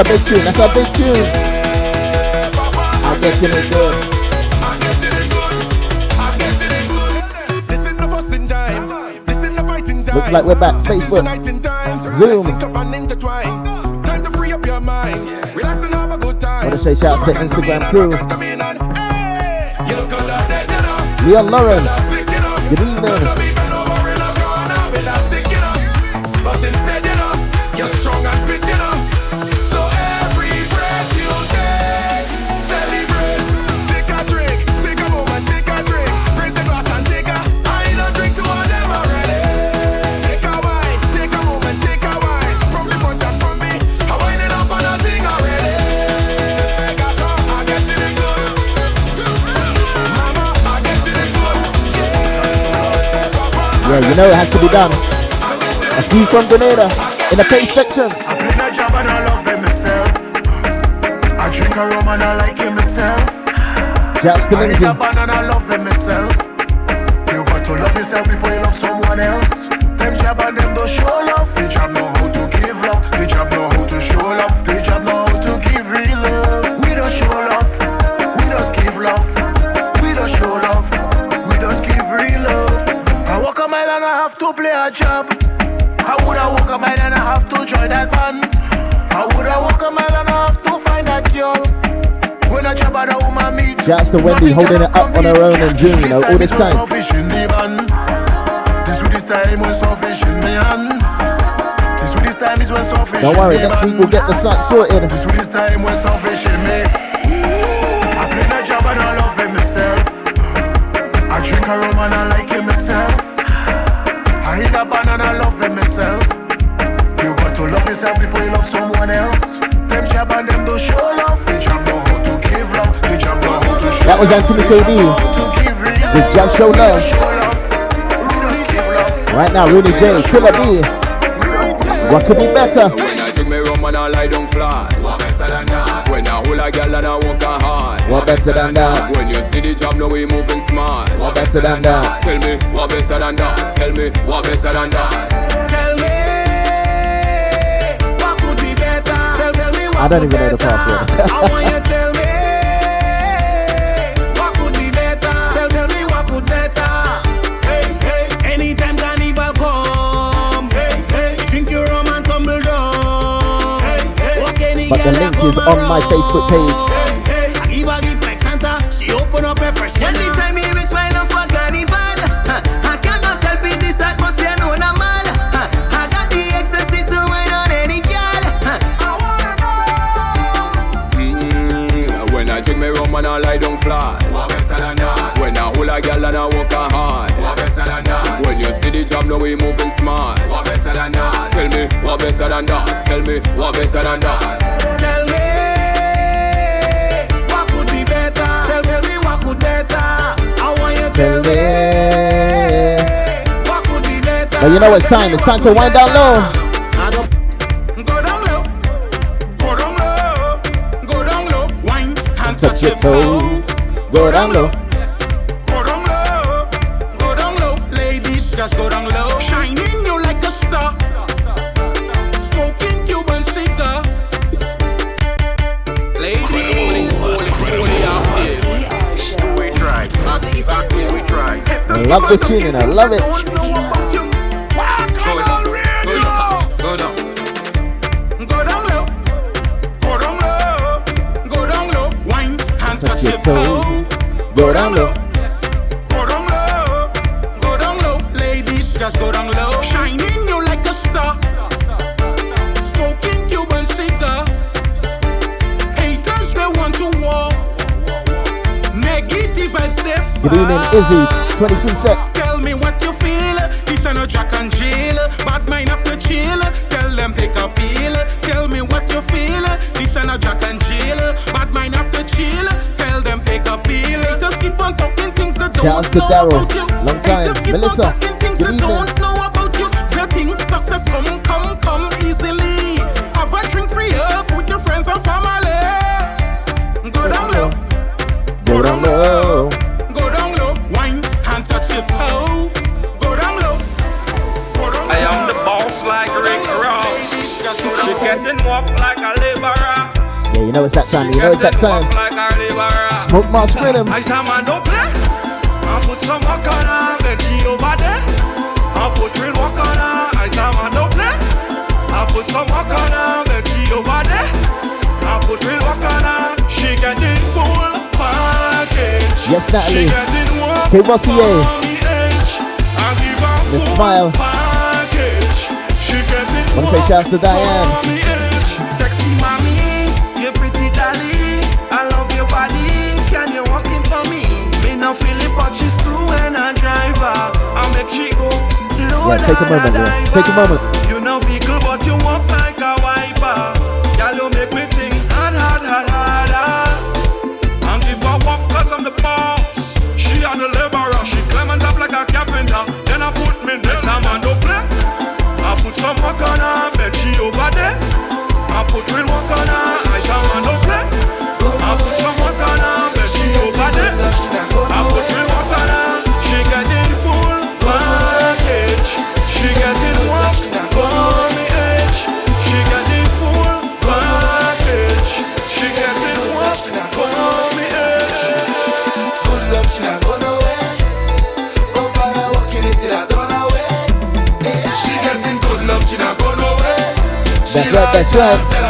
a big tune. That's a big tune. I get it in good. Looks like we're back. Facebook, Zoom. Time to Want to say shout out to Instagram crew. Leon Lauren. Good evening. You know it has to be done. A few from Grenada in the pay section. I play that job and I love it myself. I drink a rum and I like it myself. Jack's the I I love it myself. You got to love yourself before you Shouts to Wendy holding it up on her own and June, you know, all this time. Selfish in the man. This with this time when selfish in me hand. This with this time is when selfish Don't worry, next week we'll get the site sorted. This with this time when selfish in me. I play my job and I love it myself. I drink a rum and I like it myself. I eat a banana, love it myself. You got to love yourself before you love someone else. Them and them don't show That was Anthony KD with Just Show Love. Right now, Rooney J, Killer B. What could be better? When I drink me rum and I lie down flat. What better than that? When I hold a girl and I walk her hard. What better than that? When you see the job, now we moving smart. What better than that? Tell me what better than that? Tell me what better than that? Tell me what could be better. Tell, tell me what I don't even know the better. password. Uh, uh. girl. huh. Mm, when I drink me rum and I lie down flat. What better than that? When I hold a girl and I walk hard. What better than that? When you see the job, now we moving smart. What better than that? Tell what better than that? Tell me what better than that? Tell me what could be better. Tell, tell me what could better. I want you to Tell tell me. me what could be better. But you know it's time. It's time to wind down low. Go down low, go down low, go down low. Wine and Touch your toe. Go down low. Love this tune and I love it. Go down. Go down low. Go down low. Go down low. Wine and Touch your toe. Go down low. Go down low. Go down low. Ladies, just go down low. Shining you like a star. Smoking Cuban cigar. Haters, they want to war. Negative vibes, they Good evening, Izzy. 23 sec. Tell me what you feel. This ain't no Jack and Jill. Bad mind have to chill. Tell them take a pill. Tell me what you feel. This ain't no Jack and Jill. Bad mind have to chill. Tell them take a pill. Haters keep on talking things that don't Shouts to know Daryl. about you. Long time. Melissa. on talking things Good that evening. Know it's that time. You know it's that time. Like a laborer. Smoke Mask Rhythm. I say man don't play. Eh? I put some walk on her, she over there. I put real walk on her. I say man don't play. I put some walk on her, she over there. I put real walk on her. She getting full package. Yes, Natalie. K Bossy the edge. I give her The smile. package. She getting Wanna say shouts to Diane. Yeah, take a moment, yeah. Take a moment. Where. She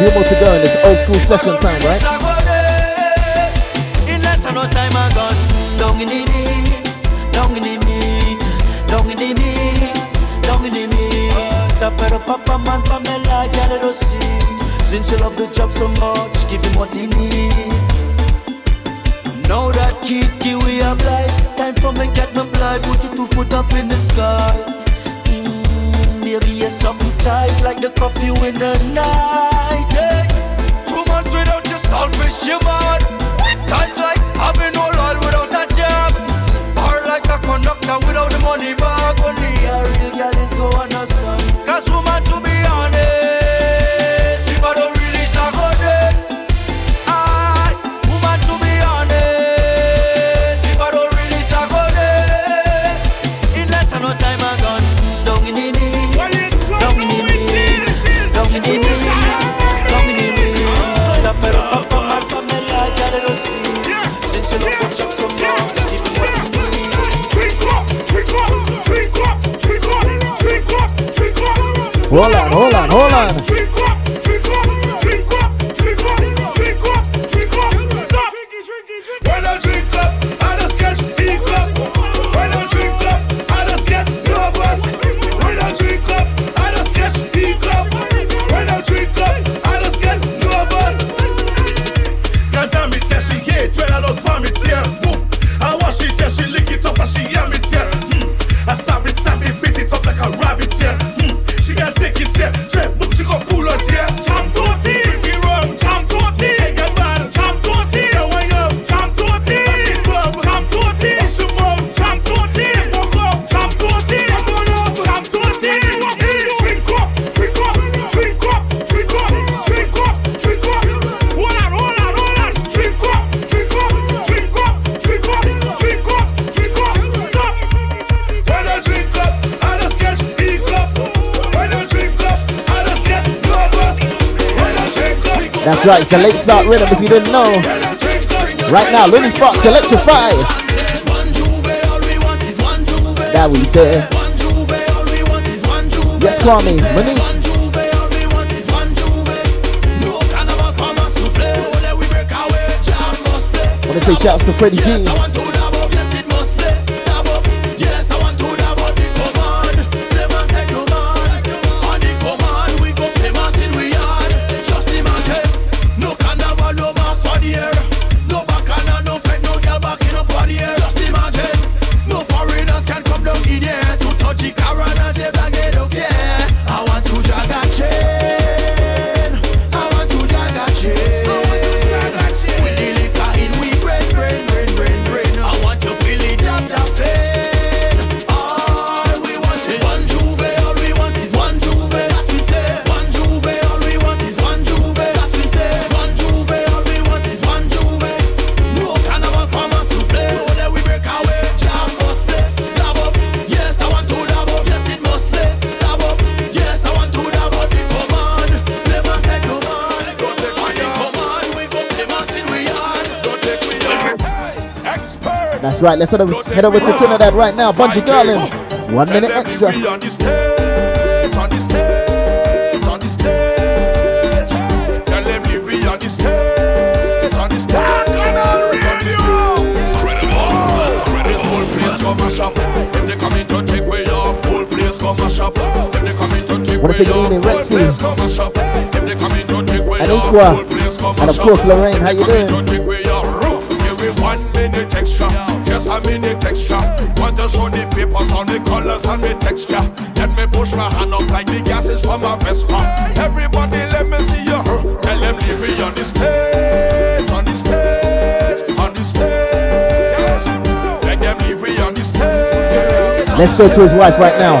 few more to go in this old school session time, right? In less than no time I gone Down in the knees Down in the knees Down in the knees Down in the knees. The fed papa man Pamela Girl it don't see. Since you love the job so much Give him what he need. Now that kid give we a blight. Time for me get my blight Put your two foot up in the sky. Mm, Baby you're something tight Like the coffee in the night hey. Eh? Two months without your selfish, you mad. Ties like having no without a job. Like a conductor without the money bag. Only a real girl is go understand. Cause woman to be honest, Hold on, hold That's right, it's the late start rhythm if you didn't know. Right now, Lily Sparks electrify. That we say. Yes, Kwame, Monique. Wanna say shouts to Freddie G. That's right, let's head over, head over to Trinidad right now. Bunji Garlin. One minute extra. Good off, evening, whole Rexy. place come mash up. When they come in to take way And off, Equa. whole place come And of course, Lorraine, how you doing? One minute extra, just a minute extra. Want to show the papers on the colors and the texture. Let me push my hand up like the gases from a Vespa. Everybody, let me see you. Tell them leave me on the stage, on the stage, on the stage. Let them leave me on the stage. Let's go to his wife right now.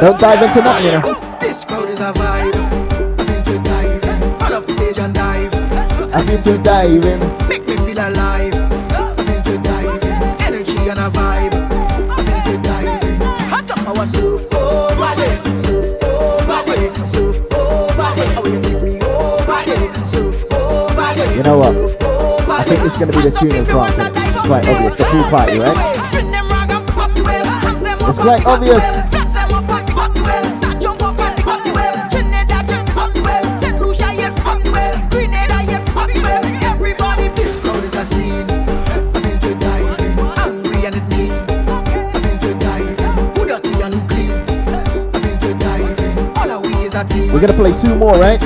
Don't dive into nothing, you know. This crowd is a vibe. I feel to dive. All off the stage and dive. I feel to dive in. You know what? I think it's gonna be the tune in France. innit? It's quite obvious. The pool party, right? It's quite obvious. It. We're gonna play two more, right?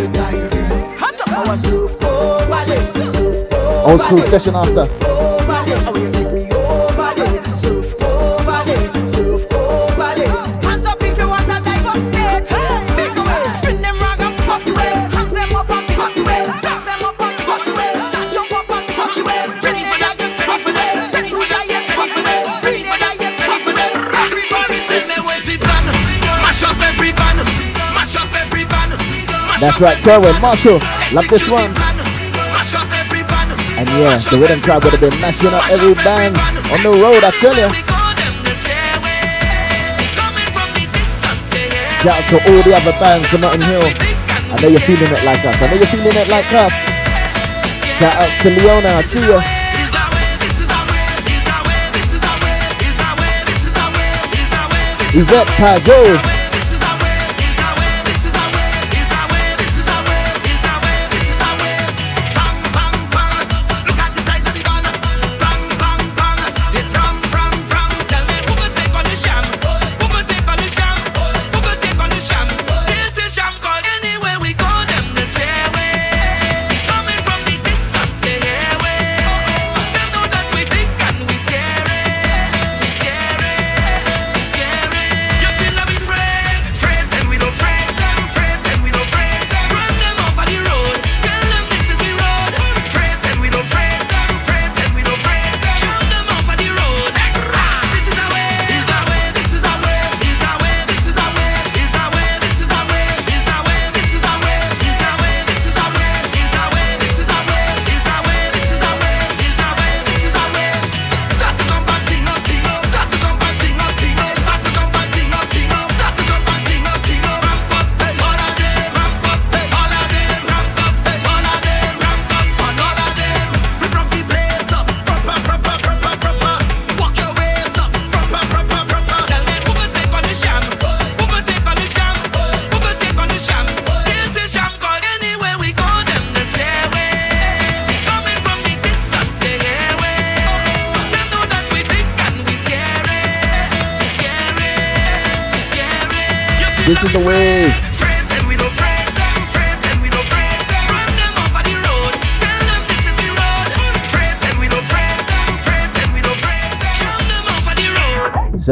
Old school session after. Oh, you take me over this, surf over this, surf over this. Hands up if you want to dive on stage. Make a way, spin them rag and pop the way. Hands them up and pop the way. Flex them up and pop the way. Start jump up and pop the way. Ready for that, just ready for that. Send who's I am, ready for that. Ready for that, yeah, ready for that. Everybody, tell me where's the plan. Mash up every band, mash up every band. That's right, Kerwin, Marshall. Love this one. Yeah, the rhythm tribe would have been matching up every band on the road, I tell you. Shouts to all the other bands from Notting Hill. I know you're feeling it like us. I know you're feeling it like us. Shout outs to Leona, I see ya. Yvette Pajot.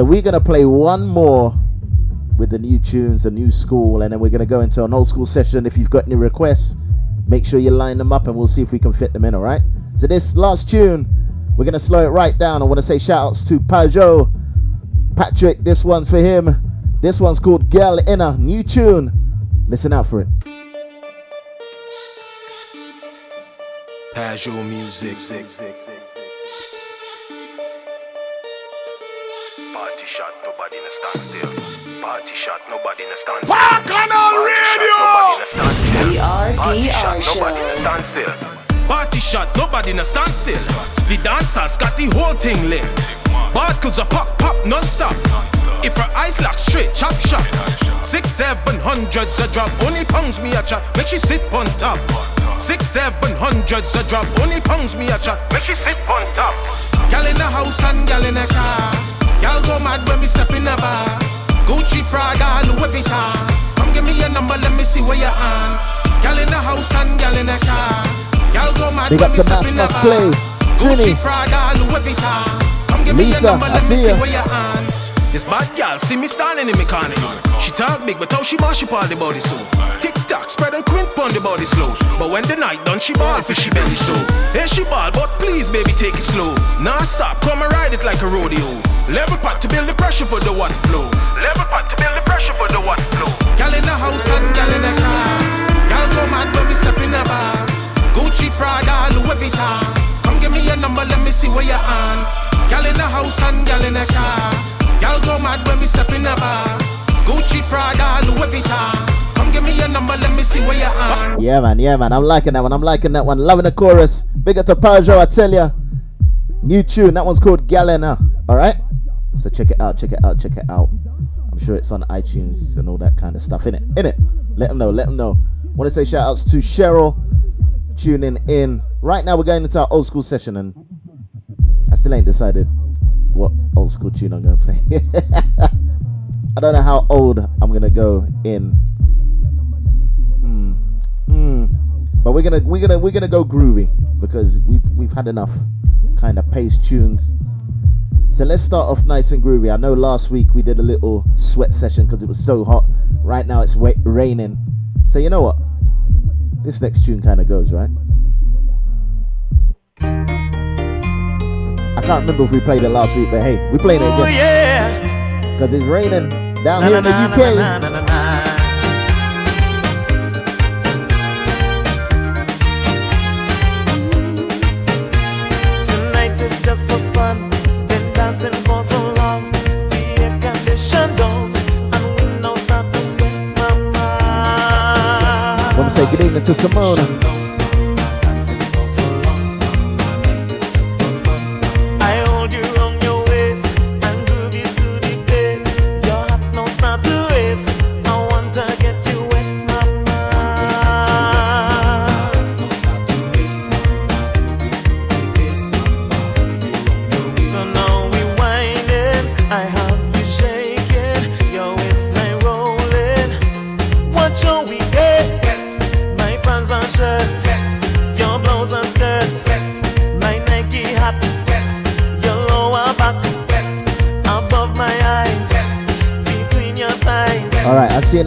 So we're gonna play one more with the new tunes, the new school, and then we're gonna go into an old school session. If you've got any requests, make sure you line them up and we'll see if we can fit them in, alright? So this last tune, we're gonna slow it right down. I wanna say shout outs to Pajot, Patrick, this one's for him. This one's called Girl in a new tune. Listen out for it. Pajot music. Nobody in a. Party shot, nobody in a standstill. Walk on on radio! The Party RDR shot, nobody in a Show. standstill. Party shot, nobody in a standstill. The dancers got the whole thing lit. Bottles are pop, pop, non-stop. If her eyes lock straight, chop, chop. Six, seven hundreds a drop. Only pounds me a chat, make she sit on top. Six, seven hundreds a drop. Only pounds me a chat, make she sit on top. Gal in the house and gal in the car. Gal go mad when we step in the bar. Gucci, Prada, Louis Vuitton. Come give me your number, let me see where you're on. Gal in the house and gal in the car. Gal go mad Big when we step in the bar. Play. Trini. Gucci, Prada, Louis Vuitton. Come give me Lisa, your number, I let me see see ya. where you're on. This bad girl see me standing in me corner. She talk big, but how she mash up all the body so. Tick cock spread her quint on the body slow. But when the night done, she ball for she belly so. Here she ball, but please baby take it slow. Nah stop, come and ride it like a rodeo. Level pot to build the pressure for the water flow. Level pot to build the pressure for the water flow. Gal in the house and gal in the car. Gal go mad when we step in the bar. Gucci, Prada, Louis Vuitton. Come give me your number, let me see where you're on. Gal in the house and gal in the car. Gal go mad when we step in the bar. Gucci, Prada, Louis Vuitton you are. Yeah, man, yeah, man. I'm liking that one. I'm liking that one. Loving the chorus. Big up to Peugeot, I tell ya. New tune. That one's called Galena. All right. So check it out. Check it out. Check it out. I'm sure it's on iTunes and all that kind of stuff. In it. In it. Let them know. Let them know. Want to say shout outs to Cheryl tuning in. Right now we're going into our old school session and I still ain't decided what old school tune I'm gonna play. I don't know how old I'm gonna go in. Hmm. Hmm. But we're gonna we're gonna we're gonna go groovy because we've we've had enough kind of pace tunes. So let's start off nice and groovy. I know last week we did a little sweat session because it was so hot. Right now it's wa- raining. So you know what? This next tune kind of goes right. I can't remember if we played it last week, but hey, we played it again. yeah. Because it's raining down Na, here in the na, na, UK. Say good evening to Simone.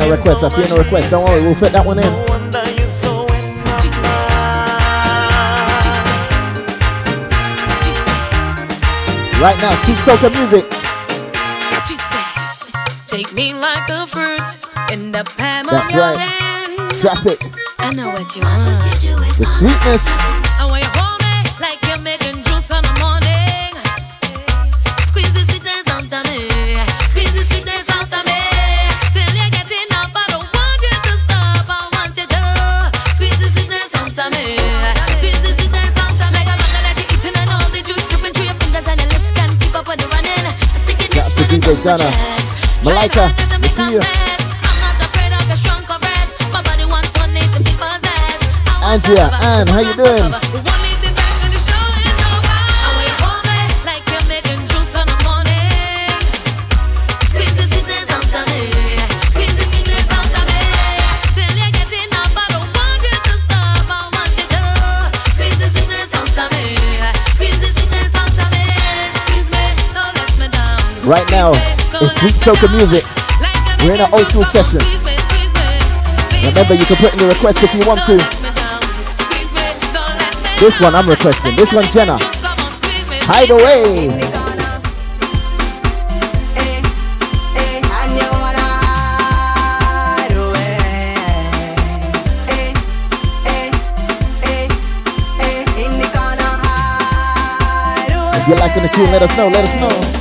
Right, I see a request. I see a request. Don't worry, we'll fit that one in. Wonder you so wet, Right now, sweet soca music. Take me like a fruit in the palm That's of your right. hand. Drop it. I know what you want. The sweetness. Gunner. Malika, we see you. Andrea, uh, Ann, how you doing? Right now, it's sweet soca music. We're in an old school session. Remember, you can put in the request if you want to. This one I'm requesting. This one, Jenna. Hide away. If you're liking the tune, let us know. Let us know.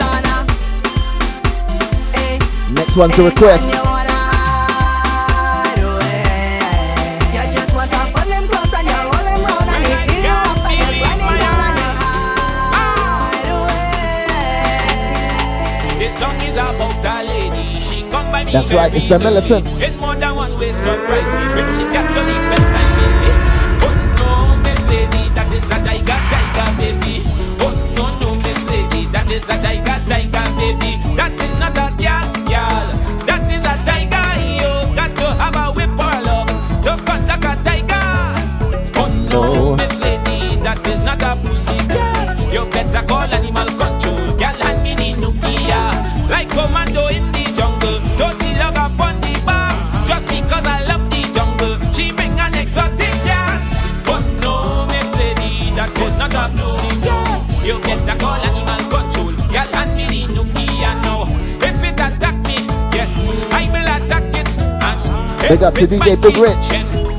Corner. Next one's a request. That's right, it's the militant. Big up to DJ Big Rich.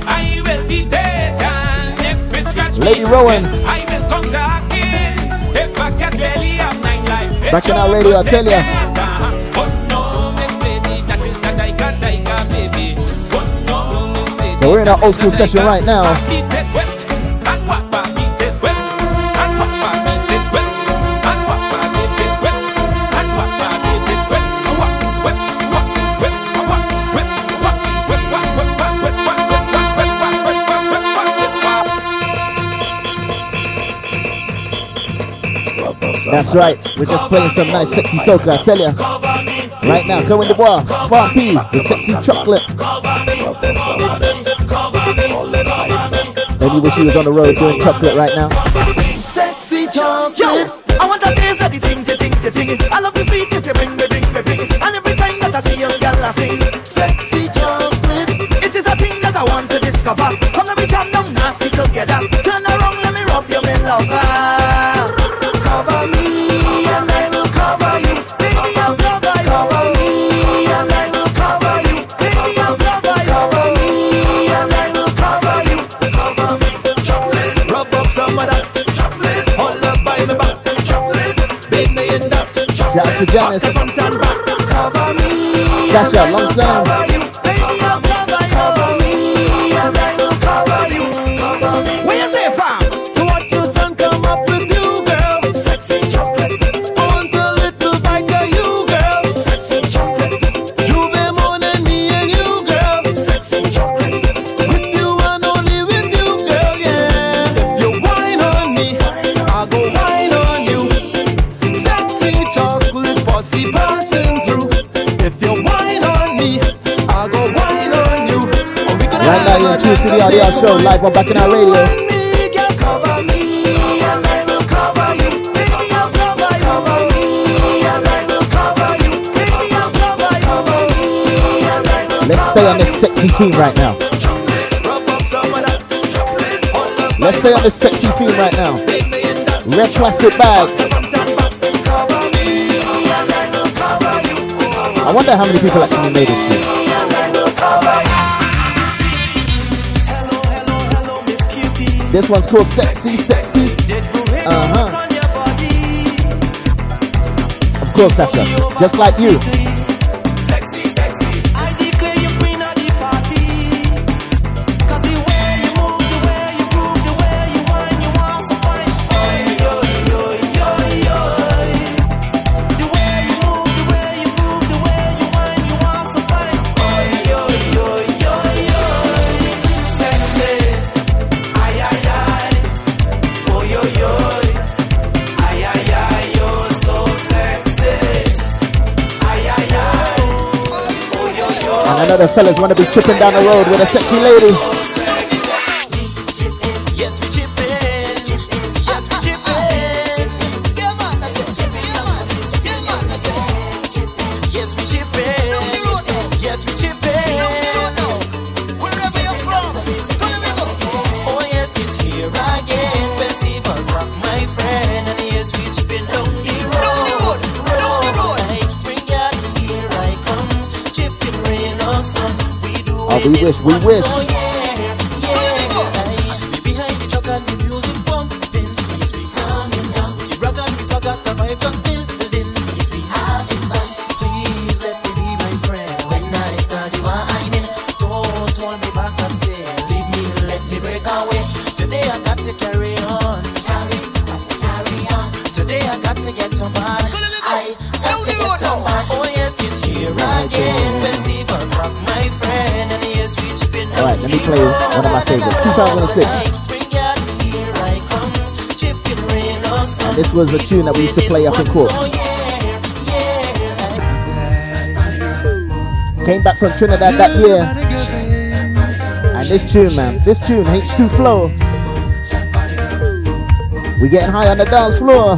I will be dead and if it Lady Rowan. I will come back in. If I can really have my life. Back in our radio, I tell ya. So we're in our old school session right now. That's right. We're just playing some nice sexy soca, I tell ya. Right now, Cohen Dubois, Farm P, the sexy chocolate. Maybe wish he was on the road doing chocolate right now. Sexy chocolate. Yo, I want to taste of the things you think you think. I love the sweetness you bring me, bring me, bring. And every time that I see you, girl, I sing. Sexy chocolate. It is a thing that I want to discover. Come let me jam down nasty together. Turn around, let me rub you, me lover. Out to Janice. Front and back. Cover me. Sasha, long time. Right now, you're in tune to the audio show live on Back in our radio. Let's stay on this sexy theme right now. Let's stay on this sexy theme right now. Red plastic bag. I wonder how many people actually made this. This one's called Sexy Sexy. Uh huh. Of course, Sasha. Just like you. I know the fellas want to be tripping down the road with a sexy lady. We wish, we wish. Was a tune that we used to play up in court. Came back from Trinidad that year. And this tune, man, this tune, H2 Flow. We getting high on the dance floor.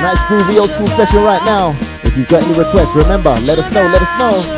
Nice groovy old school session right now. If you've got any requests, remember, let us know, let us know.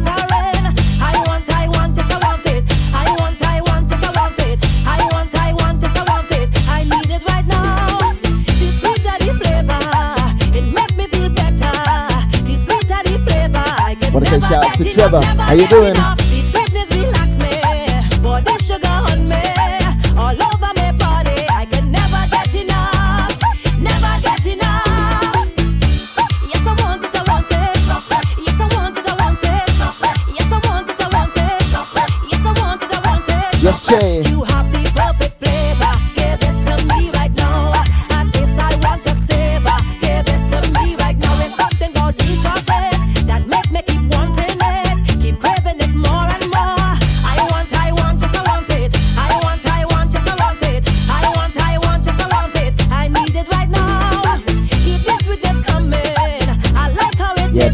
out to Trevor. How you doing?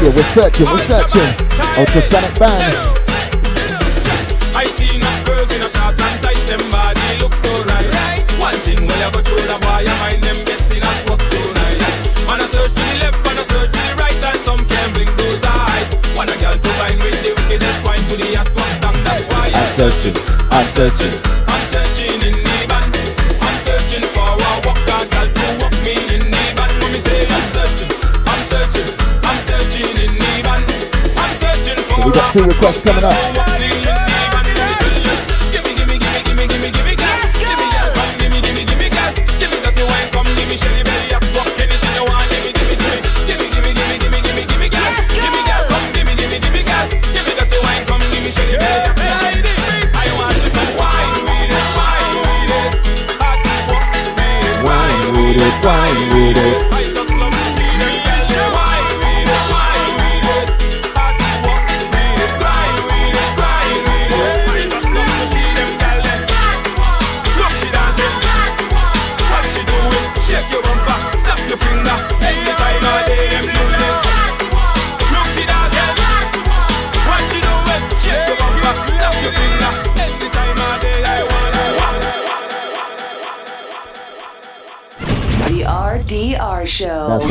we're searching, we're searching. Ultrasonic band. I see enough girls in a shots and tights, them body looks so right. One thing will ever true, the boy, I mind them getting at work tonight. Man, I search to the left, man, I search to the right, and some can blink those eyes. One a girl combine with the wickedest wine to the hot box, and that's why I'm searching, I'm searching, I'm searching. got two requests coming up.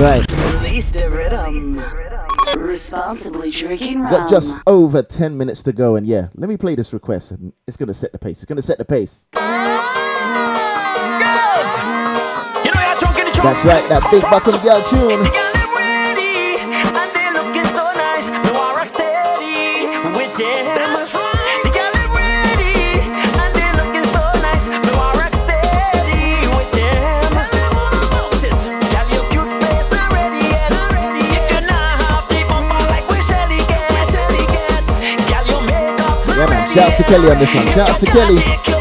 Right. Release the rhythm. Responsibly drinking rum. Got just over 10 minutes to go, and yeah, let me play this request, and it's going to set the pace. It's going to set the pace. Girls! You know, That's right, that big bottom girl tune. Shouts to Kelly on this one. Shouts to Kelly.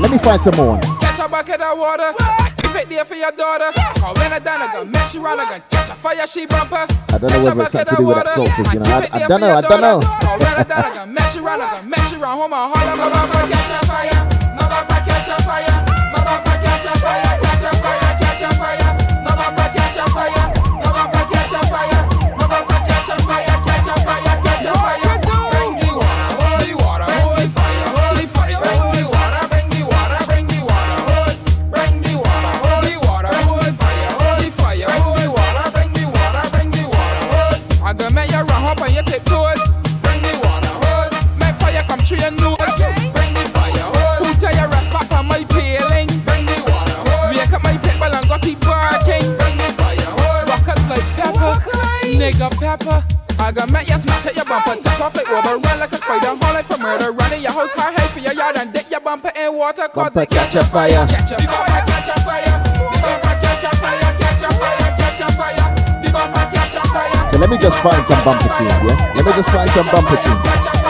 Let me find some more. Catch a bucket of water. Keep it there for your daughter. When I done, catch a fire, she bumper. I don't know to do with that soul food, you know. I, don't know, I don't know. When I done, Home. Catch a conflict run like a spider, for murder. Your house, head for your yard, and your bumper in water, cause bumper, it catch a fire. Catch a fire, catch a fire. So let me just find some bumper tunes, yeah? Let me just find some bumper tunes.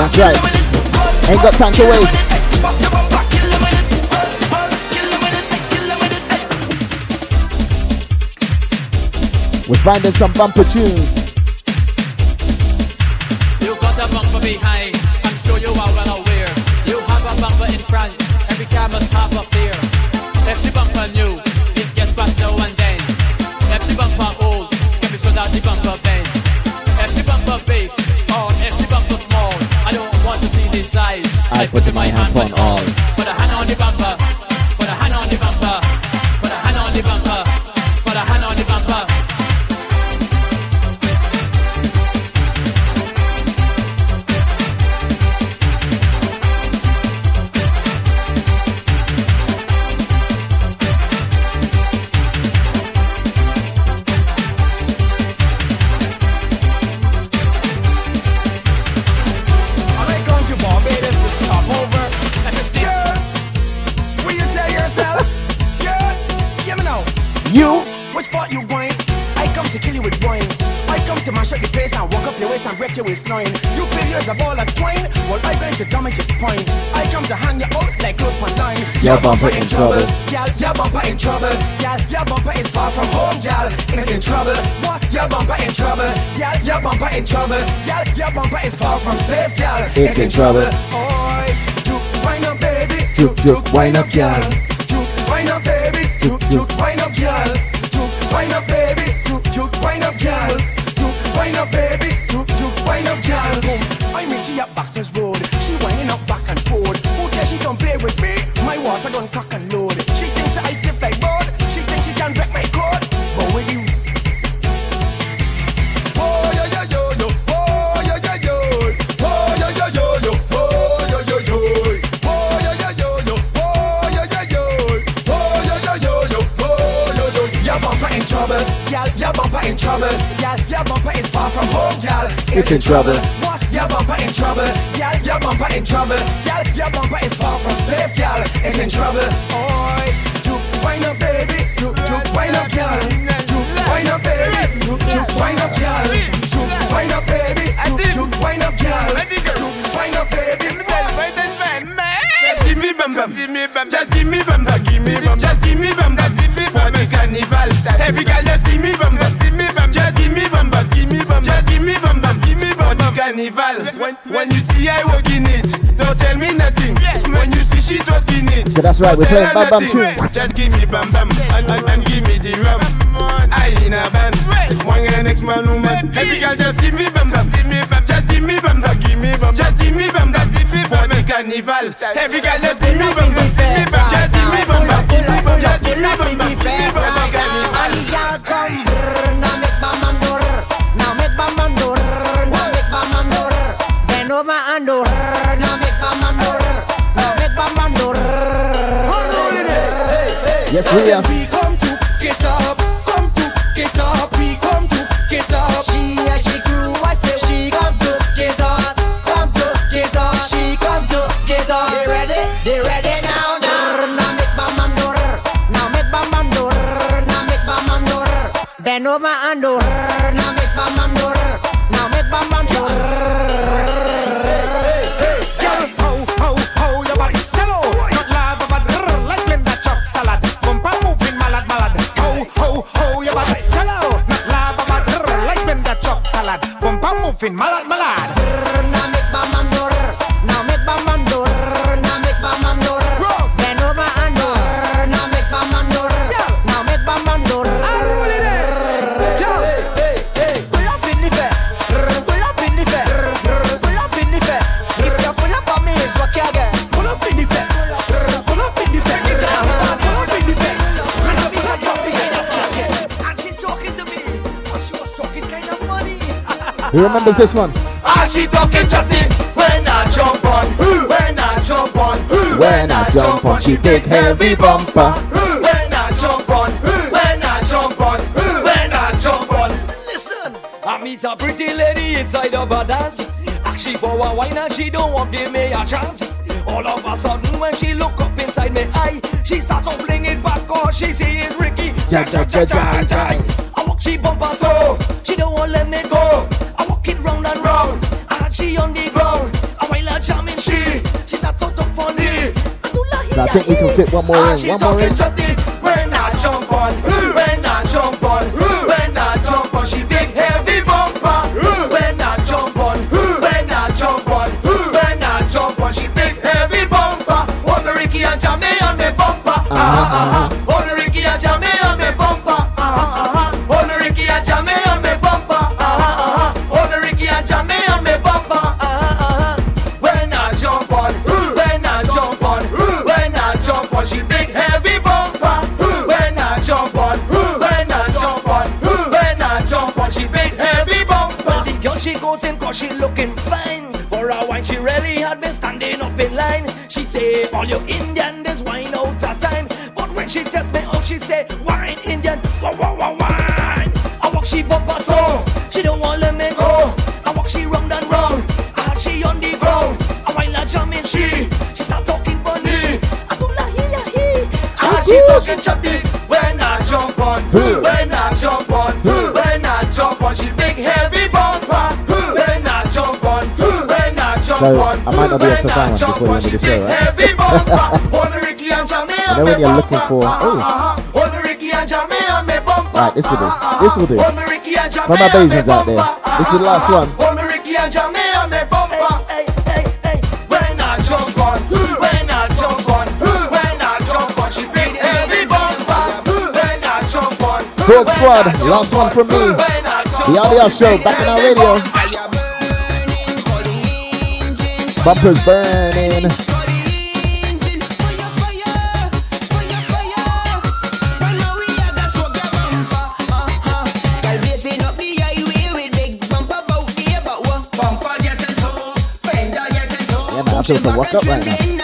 That's right. Ain't got time to waste. We're finding some bumper tunes. Wind up, gal. In trouble. What? Your bumper in trouble. Gal, your bumper in trouble. Gal, your bumper is far from safe, gal. It's in trouble. Oi, juke, wind up, baby. Juke, juke, wind up, gal. Juke, wind up, baby. Juke, juke, wind up, gal. Juke, wind up, baby. Juke, juke, wind up, gal. Juke, wind up, baby. Just give me bum bum, give me bum, just give me bum bum, give me bum, just give me bum carnival. When when you see I working it, don't tell me nothing. When you see she's working it, So that's right, we're don't playing tell her Bam Bam nothing. Just give me Bam Bam and, and, and give me the rum. I in a band, one guy next man woman. Every girl just give me Bam Bam. give me bum, just give me Bam Bam. give me Bam. just give me bum bum, give me bam. for the carnival. Every girl just give me Bam bum, give me bum, just give me bum bum, Yes, we are. Bumper Who remembers this one? Ah, she talking chatty when I jump on, when I jump on, When I jump on, she big heavy bumper. when I jump on, when I jump on, when I jump on. Listen, I meet a pretty lady inside of a dance. Ask she for a wine and she don't want give me a chance. All of a sudden when she look up inside my eye, she start to fling it back cause she see it's Ricky. Ja, ja, ja, ja, ja. I walk she bumper so she don't want let me go. And round, and she on the ground. And while I jamming she, she start to talk funny. So I think we can fit one more in. One more in. All you Indian, this wine out of time. But when she test me out, she say, wine Indian, wah wah wah wine. I walk she bumper so, she don't want let me go. I walk she round and round, and she on the ground. I I jump in, she, she start talking funny. I do la he ya he. Ah, she talking chatty So I might not be able to find one before the end of the show, right? and know when you're looking for. Oh, right, this will do. This will do. For my Bajans out there, this is the last one. Fraud Squad, last one from me. The Audio Show, back in our radio. Bumpers burning. Yeah, man, I feel so walk up right now.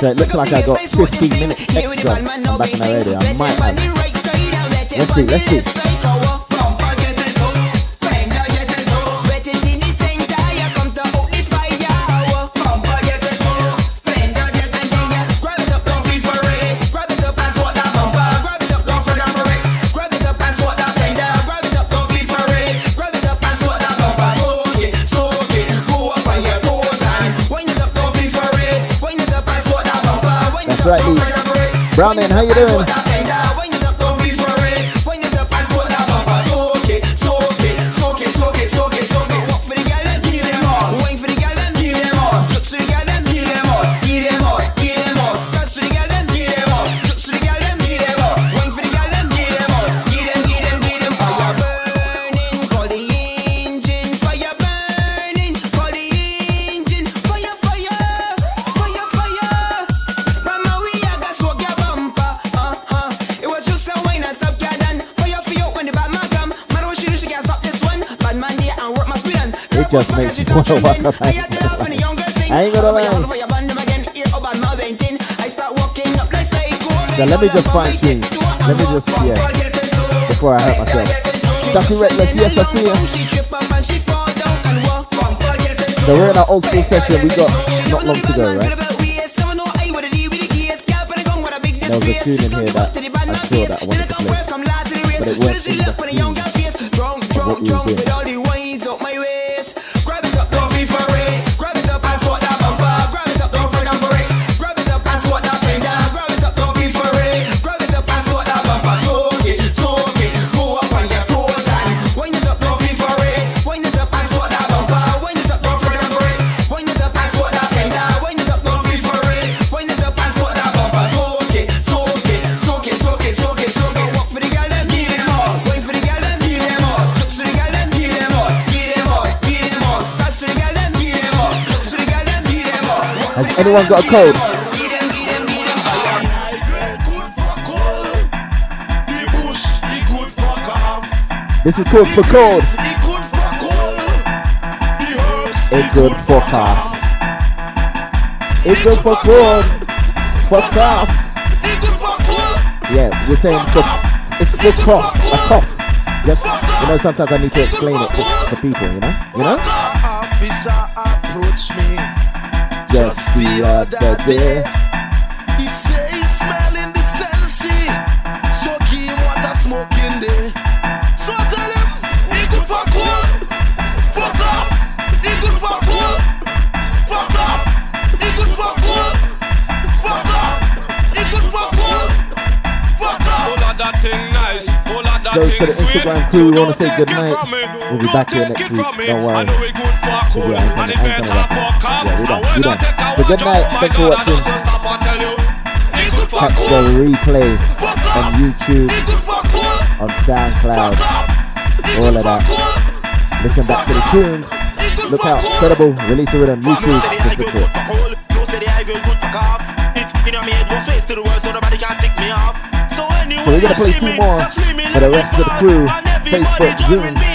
So it looks like I got 15 minutes extra on back in our radio. I might have. Let's see, let's see. How you doing? Want to walk up. I ain't gonna lie. So let me just fine tune. Let me just, yeah. Before I hurt myself. Dusty Reckless, yes, I see you. So we're in our old school session. We got not long to go, right? There was a tune in here that I saw that I wanted to play, but it weren't in the theme of what we were doing. Anyone got a code? This is called for code. It good fuck off. It good for code. Fuck off. Yeah, you're saying for, it's for cough, a cough. Just you know, sometimes I need to explain it for, people. You know, you know. Officer me. Just the other day. He say he smelling the sensei. So give him what I smoke in there. So I tell him, he good for cool. Fuck off. He good for cool. Fuck off. He good for cool. Fuck off. He good for cool. Fuck off. All of that thing nice. All of that So thing to the. Instagram crew, we want to say good night. We'll be back here next week. Don't worry. 'Cause, yeah, I'm coming, I'm coming. Yeah, we done. We done. So good night. Thanks for watching. Catch the replay on YouTube, on SoundCloud, all of that. Listen back to the tunes. Look out, Credible, Release a Rhythm, YouTube, just look it. You say the high girl good fuck off. It in your head goes face to the world so nobody can take me off. So anyway, So we're gonna play two more touch me, me for the rest of the crew. Facebook, Zoom.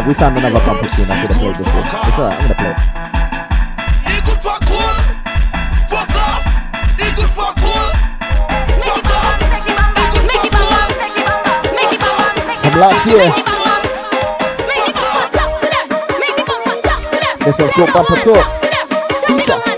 Oh, we found another bumper tune. I could have played this one. It's alright, I'm gonna play it. From last year. This one's called Bumper Talk. T-shirt.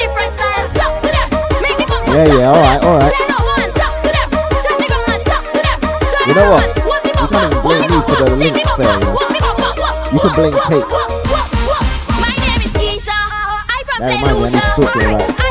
yeah, yeah. All right, all right. You know what? You can't even blame me for the link failure. You can blame Tate. That might want to talk to you about.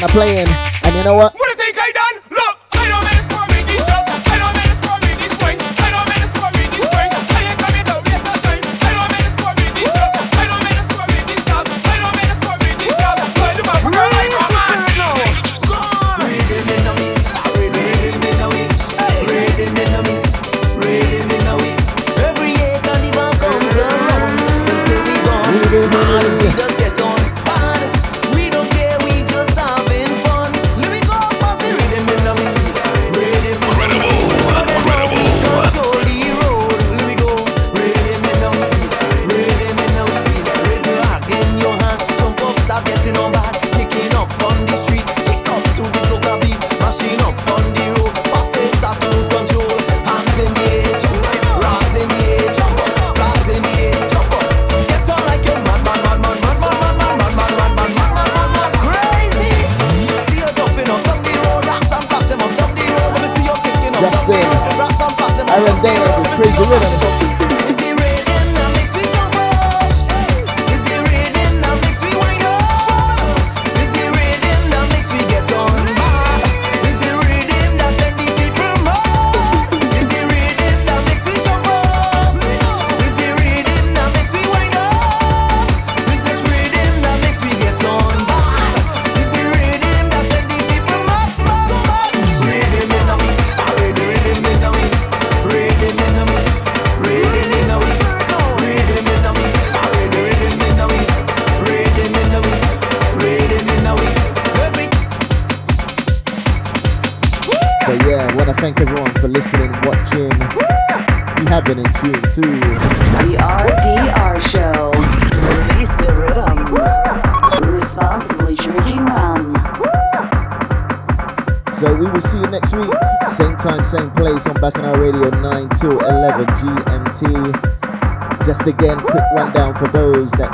kind of playing. And you know what?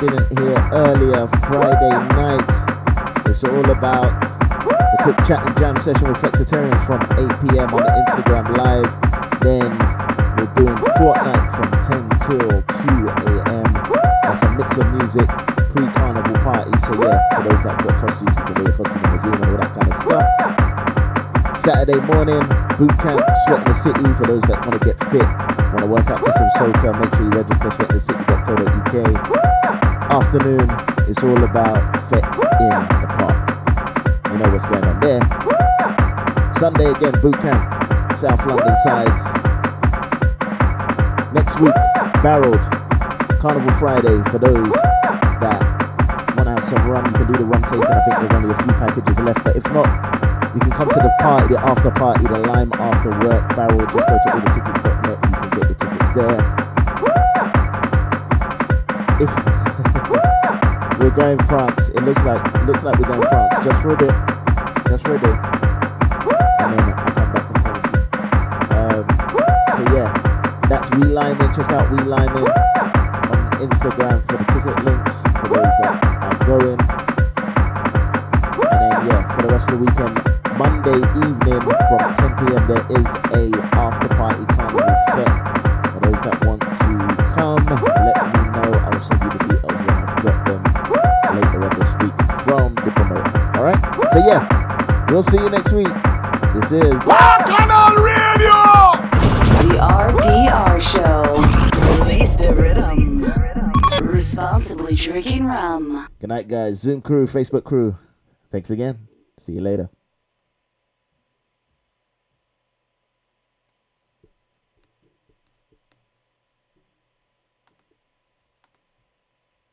Didn't hear earlier Friday night. It's all about the quick chat and jam session with Flexitarians from 8 p.m. on the Instagram Live. Then we're doing Fortnite from 10 till 2 a.m. That's a mix of music, pre-carnival party. So yeah, for those that got costumes, you can wear costume in Zoom and all that kind of stuff. Saturday morning, boot camp, Sweat in the City for those that want to get fit, want to work out to some soca. Make sure you register sweatinthecity.co.uk. Afternoon, it's all about Fete in the Park. You know what's going on there. Sunday again, boot camp, South London sides. Next week, Barreled, Carnival Friday for those that want to have some rum. You can do the rum tasting. I think there's only a few packages left, but if not, you can come to the party, the after party, the Lime After Work Barrel. Just go to allthetickets.net. You can get the tickets there. If we're going France, it looks like looks like we're going France just for a bit, just for a day, and then I come back and quarantine. Um, so yeah, that's We Lyman. Check out We Lyman on Instagram for the Zoom crew, Facebook crew. Thanks again.